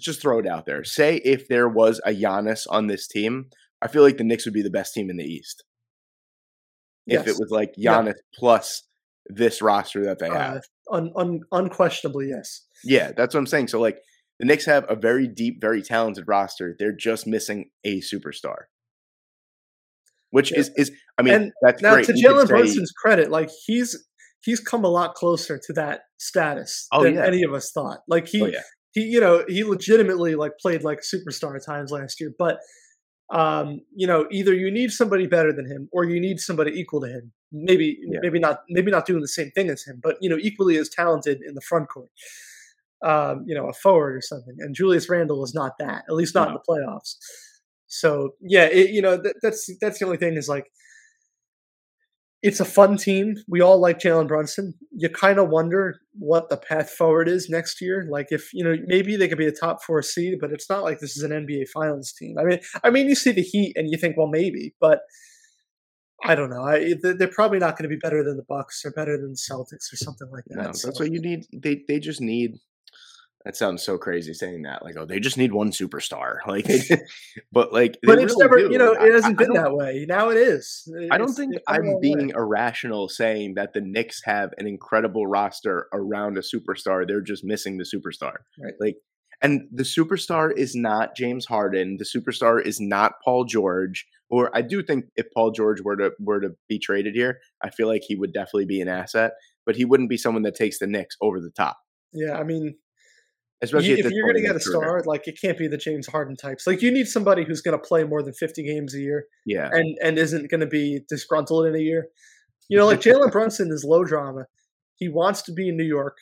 [SPEAKER 1] just throw it out there. Say if there was a Giannis on this team, I feel like the Knicks would be the best team in the East. Yes. If it was like Giannis yeah. plus this roster that they uh, have.
[SPEAKER 2] Un, un, unquestionably, yes.
[SPEAKER 1] Yeah, that's what I'm saying. So like the Knicks have a very deep, very talented roster. They're just missing a superstar. Which yeah. is is I mean and that's now great.
[SPEAKER 2] to Jalen Brunson's credit, like he's he's come a lot closer to that status oh, than yeah. any of us thought. Like he oh, yeah. he you know, he legitimately like played like a superstar at times last year, but Um, you know, either you need somebody better than him, or you need somebody equal to him. Maybe,
[SPEAKER 1] Yeah.
[SPEAKER 2] maybe not, maybe not doing the same thing as him, but you know, equally as talented in the front court. Um, you know, a forward or something. And Julius Randle is not that, at least not in the playoffs. So yeah, it, you know, that, that's that's the only thing is like it's a fun team. We all like Jalen Brunson. You kind of wonder what the path forward is next year. Like if you know maybe they could be a top four seed, but it's not like this is an NBA Finals team. I mean, I mean you see the Heat and you think, well, maybe, but I don't know. I, they- they're probably not going to be better than the Bucks or better than the Celtics or something like that.
[SPEAKER 1] No, that's
[SPEAKER 2] So-
[SPEAKER 1] what you need. They they just need. That sounds so crazy saying that. Like, oh, they just need one superstar. [LAUGHS] Like, but like,
[SPEAKER 2] but it's
[SPEAKER 1] really
[SPEAKER 2] never,
[SPEAKER 1] do.
[SPEAKER 2] you know, it hasn't
[SPEAKER 1] I- I
[SPEAKER 2] been
[SPEAKER 1] don't-
[SPEAKER 2] that way. Now it is.
[SPEAKER 1] I don't think
[SPEAKER 2] it's
[SPEAKER 1] I'm
[SPEAKER 2] long way.
[SPEAKER 1] being irrational saying that the Knicks have an incredible roster around a superstar. They're just missing the superstar.
[SPEAKER 2] Right.
[SPEAKER 1] Like, and the superstar is not James Harden. The superstar is not Paul George. Or I do think if Paul George were to were to be traded here, I feel like he would definitely be an asset. But he wouldn't be someone that takes the Knicks over the top,
[SPEAKER 2] Yeah, I mean,
[SPEAKER 1] especially
[SPEAKER 2] You- if you're going to get a
[SPEAKER 1] career.
[SPEAKER 2] star, like it can't be the James Harden types. Like you need somebody who's going to play more than 50 games a year
[SPEAKER 1] yeah,
[SPEAKER 2] and and isn't going to be disgruntled in a year. You know, like Jalen Brunson is low drama. He wants to be in New York.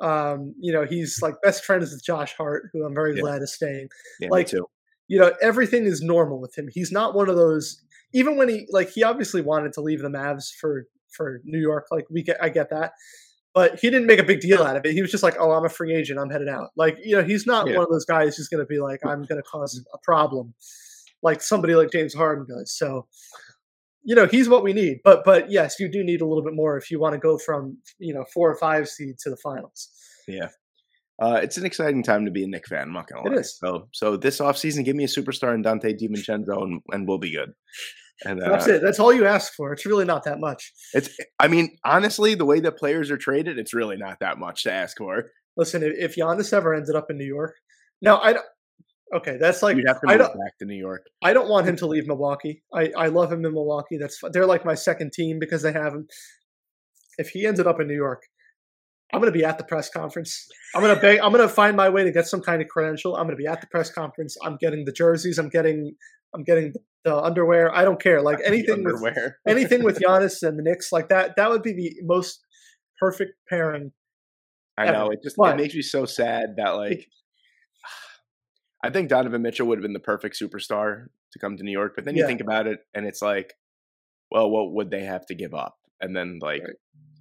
[SPEAKER 2] Um, you know, he's like best friends with Josh Hart, who I'm very
[SPEAKER 1] Yeah.
[SPEAKER 2] glad is staying.
[SPEAKER 1] yeah,
[SPEAKER 2] like. You know, everything is normal with him. He's not one of those. Even when he like, he obviously wanted to leave the Mavs for for New York. Like we get, I get that, but he didn't make a big deal out of it. He was just like, "Oh, I'm a free agent. I'm headed out." Like you know, he's not
[SPEAKER 1] Yeah.
[SPEAKER 2] one of those guys who's going to be like, "I'm going to cause a problem," like somebody like James Harden does. So, you know, he's what we need. But but yes, you do need a little bit more if you want to go from you know four or five seed to the finals.
[SPEAKER 1] Yeah. Uh, it's an exciting time to be a Knick fan. I'm not gonna lie.
[SPEAKER 2] is.
[SPEAKER 1] So, so this offseason, give me a superstar in Donte DiVincenzo, and, and we'll be good. And uh,
[SPEAKER 2] That's it. That's all you ask for. It's really not that much.
[SPEAKER 1] it's, I mean, honestly, the way that players are traded, it's really not that much to ask for.
[SPEAKER 2] Listen, if, Giannis ever ended up in New York, now I don't. Okay, that's like
[SPEAKER 1] You'd have to
[SPEAKER 2] I
[SPEAKER 1] move
[SPEAKER 2] don't.
[SPEAKER 1] back to New York.
[SPEAKER 2] I don't want him to [LAUGHS] leave Milwaukee. I, I love him in Milwaukee. That's they're like my second team because they have him. If he ended up in New York, I'm going to be at the press conference. I'm going to beg. I'm going to find my way to get some kind of credential. I'm going to be at the press conference. I'm getting the jerseys. I'm getting. I'm getting the underwear. I don't care. Like [LAUGHS] anything with [LAUGHS] anything with Giannis and the Knicks, like that. That would be the most perfect pairing.
[SPEAKER 1] I
[SPEAKER 2] ever.
[SPEAKER 1] know it just
[SPEAKER 2] But-
[SPEAKER 1] it makes me so sad that like I think Donovan Mitchell would have been the perfect superstar to come to New York, but then you
[SPEAKER 2] Yeah.
[SPEAKER 1] think about it and it's like, well, what would they have to give up? And then like,
[SPEAKER 2] Right.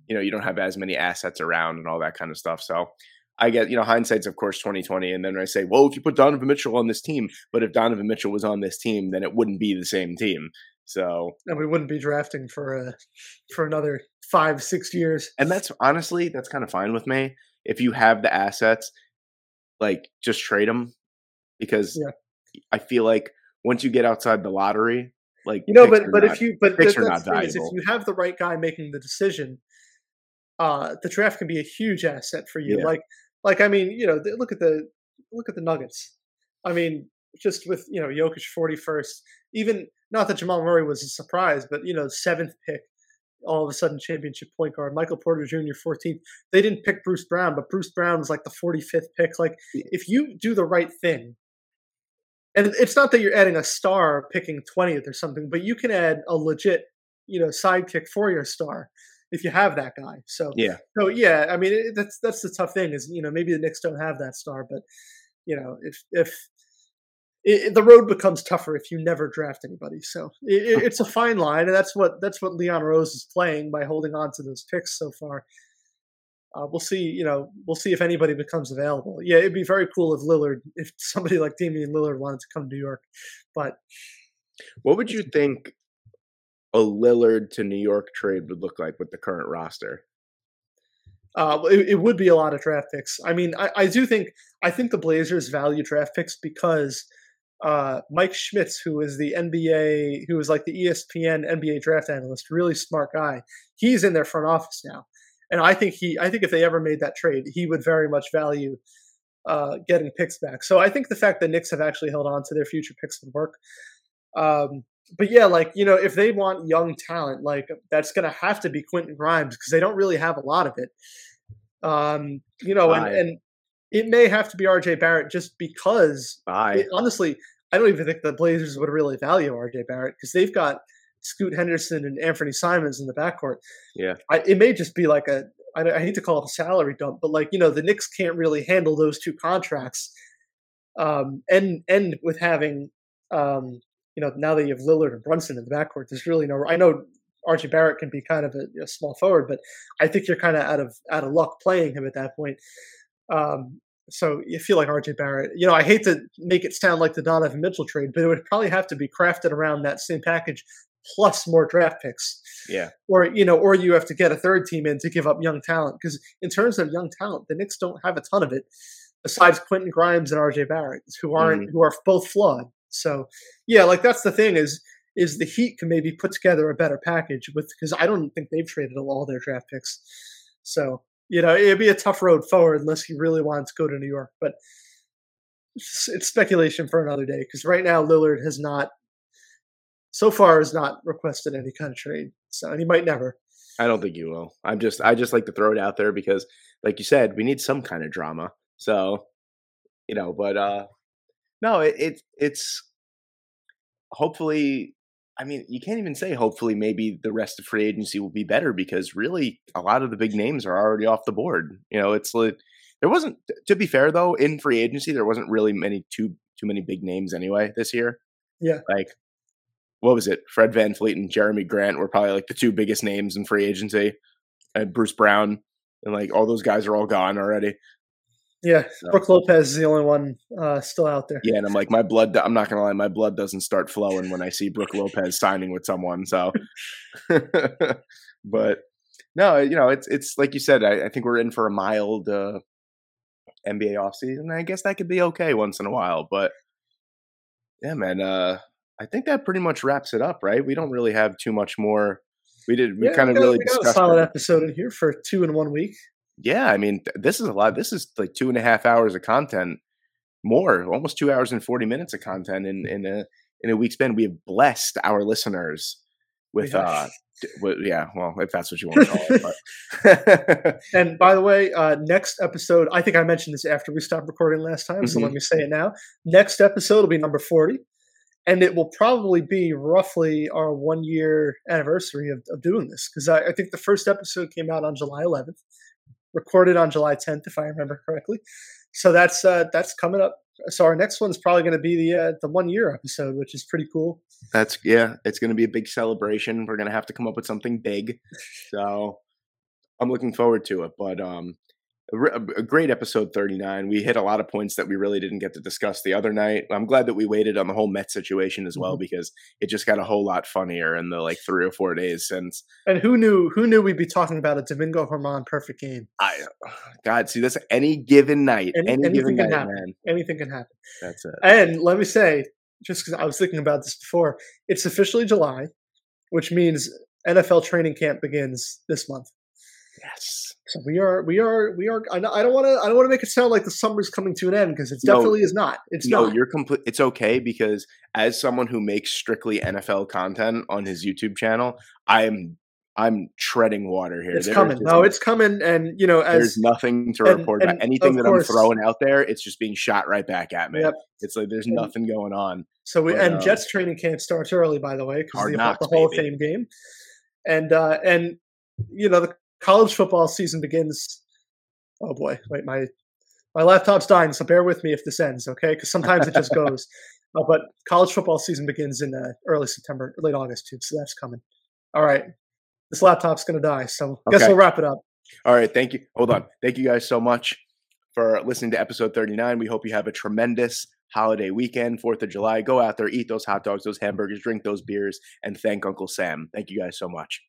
[SPEAKER 1] you know, you don't have as many assets around and all that kind of stuff. So I get, you know, hindsight's of course twenty twenty, and then I say, well, if you put Donovan Mitchell on this team, but if Donovan Mitchell was on this team, then it wouldn't be the same team. So
[SPEAKER 2] And we wouldn't be drafting for uh, for another five, six years.
[SPEAKER 1] and that's honestly that's kind of fine with me if you have the assets like just trade them because
[SPEAKER 2] Yeah.
[SPEAKER 1] i feel like once you get outside the lottery like
[SPEAKER 2] You know, but but
[SPEAKER 1] not-
[SPEAKER 2] if you but that- that's
[SPEAKER 1] not
[SPEAKER 2] is if you have the right guy making the decision, uh, the draft can be a huge asset for you.
[SPEAKER 1] Yeah.
[SPEAKER 2] Like like I mean, you know, look at the look at the Nuggets. I mean, just with you know Jokic forty first, even not that Jamal Murray was a surprise, but you know seventh pick, all of a sudden championship point guard. Michael Porter Jr. fourteenth. They didn't pick Bruce Brown, but Bruce Brown was like the forty fifth pick. Like if you do the right thing. And it's not that you're adding a star picking 20th or something, but you can add a legit, you know, sidekick for your star if you have that guy. So,
[SPEAKER 1] yeah
[SPEAKER 2] so yeah, I mean, it, that's that's the tough thing is you know maybe the Knicks don't have that star, but you know if if it, the road becomes tougher if you never draft anybody. So it, it- it's a fine line, and that's what that's what Leon Rose is playing by holding on to those picks so far. Uh, we'll see. You know, we'll see if anybody becomes available. Yeah, it'd be very cool if Lillard, if somebody like Damian Lillard wanted to come to New York, but
[SPEAKER 1] what would you think a lillard to new york trade would look like with the current roster
[SPEAKER 2] Uh, it, it would be a lot of draft picks. I mean, I, I do think I think the Blazers value draft picks because uh, Mike Schmitz, who is the NBA, who is like the ESPN NBA draft analyst, really smart guy. He's in their front office now, and I think he, I think if they ever made that trade, he would very much value uh, getting picks back. So I think the fact that Knicks have actually held on to their future picks would work. Um, but yeah, like you know, if they want young talent, like that's going to have to be Quentin Grimes because they don't really have a lot of it. Um, you know, and, and it may have to be RJ Barrett just because it- honestly, I don't even think the Blazers would really value RJ Barrett because they've got Scoot Henderson and Anthony Simons in the backcourt.
[SPEAKER 1] Yeah,
[SPEAKER 2] I, it may just be like a. I, I hate to call it a salary dump, but like you know, the Knicks can't really handle those two contracts. Um, and and with having, um, you know, now that you have Lillard and Brunson in the backcourt, there's really no. I know RJ Barrett can be kind of a, a small forward, but I think you're kind of out of out of luck playing him at that point. Um, so you feel like RJ Barrett. You know, I hate to make it sound like the Donovan Mitchell trade, but it would probably have to be crafted around that same package plus more draft picks.
[SPEAKER 1] Yeah.
[SPEAKER 2] Or you know, or you have to get a third team in to give up young talent because in terms of young talent, the Knicks don't have a ton of it besides Quentin Grimes and RJ Barrett, who aren't mm. who are both flawed. So yeah, like that's the thing is is the Heat can maybe put together a better package with because I don't think they've traded all their draft picks. So you know, it'd be a tough road forward unless he really wants to go to New York. But it's, it's speculation for another day because right now Lillard has not, so far, has not requested any kind of trade. So, and he might never.
[SPEAKER 1] I don't think he will. I'm just, I just like to throw it out there because, like you said, we need some kind of drama. So, you know, but uh no, it, it it's hopefully I mean, you can't even say hopefully maybe the rest of free agency will be better because really a lot of the big names are already off the board. You know, it's like there wasn't to be fair though, in free agency there wasn't really many too too many big names anyway this year.
[SPEAKER 2] Yeah.
[SPEAKER 1] Like what was it? Fred VanVleet and Jerami Grant were probably like the two biggest names in free agency. And Bruce Brown and like all those guys are all gone already.
[SPEAKER 2] Yeah, so. Brook Lopez is the only one uh, still out there.
[SPEAKER 1] Yeah, and I'm like, my blood. I'm not gonna lie, my blood doesn't start flowing when I see Brook Lopez signing with someone. So, [LAUGHS] but no, you know, it's it's like you said. I, I think we're in for a mild uh, NBA offseason. I guess that could be okay once in a while. But yeah, man, uh, I think that pretty much wraps it up. Right? We don't really have too much more. We did. We yeah, kind of really
[SPEAKER 2] got a solid it. episode in here for two in one week
[SPEAKER 1] yeah, I mean, this is a lot. This is like two and a half hours of content, more, almost two hours and forty minutes of content in in a in a week span. We have blessed our listeners with, uh, yeah, well, if that's what you want to call
[SPEAKER 2] it. [LAUGHS] and by the way, uh, next episode, I think I mentioned this after we stopped recording last time, so mm-hmm. let me say it now. Next episode will be number forty and it will probably be roughly our one year anniversary of, of doing this because I, I, think the first episode came out on July 11th recorded on July 10th, if I remember correctly. So that's uh, that's coming up. So our next one's probably going to be the uh, the one year episode, which is pretty cool.
[SPEAKER 1] That's yeah, it's going to be a big celebration. We're going to have to come up with something big. So I'm looking forward to it. But um, a, great episode 39. We hit a lot of points that we really didn't get to discuss the other night. I'm glad that we waited on the whole Met situation as well mm-hmm. because it just got a whole lot funnier in the like three or four days since.
[SPEAKER 2] And who knew? Who knew we'd be talking about a Domingo Germán perfect game?
[SPEAKER 1] I, God, see this any given night, any, any given night,
[SPEAKER 2] happen.
[SPEAKER 1] man.
[SPEAKER 2] Anything can happen.
[SPEAKER 1] That's it.
[SPEAKER 2] And let me say, just because I was thinking about this before, it's officially July, which means NFL training camp begins this month.
[SPEAKER 1] Yes.
[SPEAKER 2] So we are, we are, we are. I don't want to, I don't want to make it sound like the summer's coming to an end because it definitely no, is not. It's
[SPEAKER 1] no,
[SPEAKER 2] not.
[SPEAKER 1] you're complete. It's okay because as someone who makes strictly NFL content on his YouTube channel, I am, I'm treading water here.
[SPEAKER 2] It's coming. No, it's coming, and you know, as,
[SPEAKER 1] there's nothing to report and, about. Anything that course, I'm throwing out there, it's just being shot right back at me. Yep. It's like there's and, nothing going on.
[SPEAKER 2] So we, but, and uh, Jets training camp starts early, by the way, because the, the Hall of Fame game, and uh, and you know the college football season begins. Oh boy, wait, my my laptop's dying, so bear with me if this ends, okay? Because sometimes it just [LAUGHS] goes. Uh, but college football season begins in uh, early September, late August too, so that's coming. All right, this laptop's gonna die, so okay. guess we'll wrap it up.
[SPEAKER 1] All right, thank you. Hold on, thank you guys so much for listening to episode 39. We hope you have a tremendous holiday weekend, Fourth of July. Go out there, eat those hot dogs, those hamburgers, drink those beers, and thank Uncle Sam. Thank you guys so much.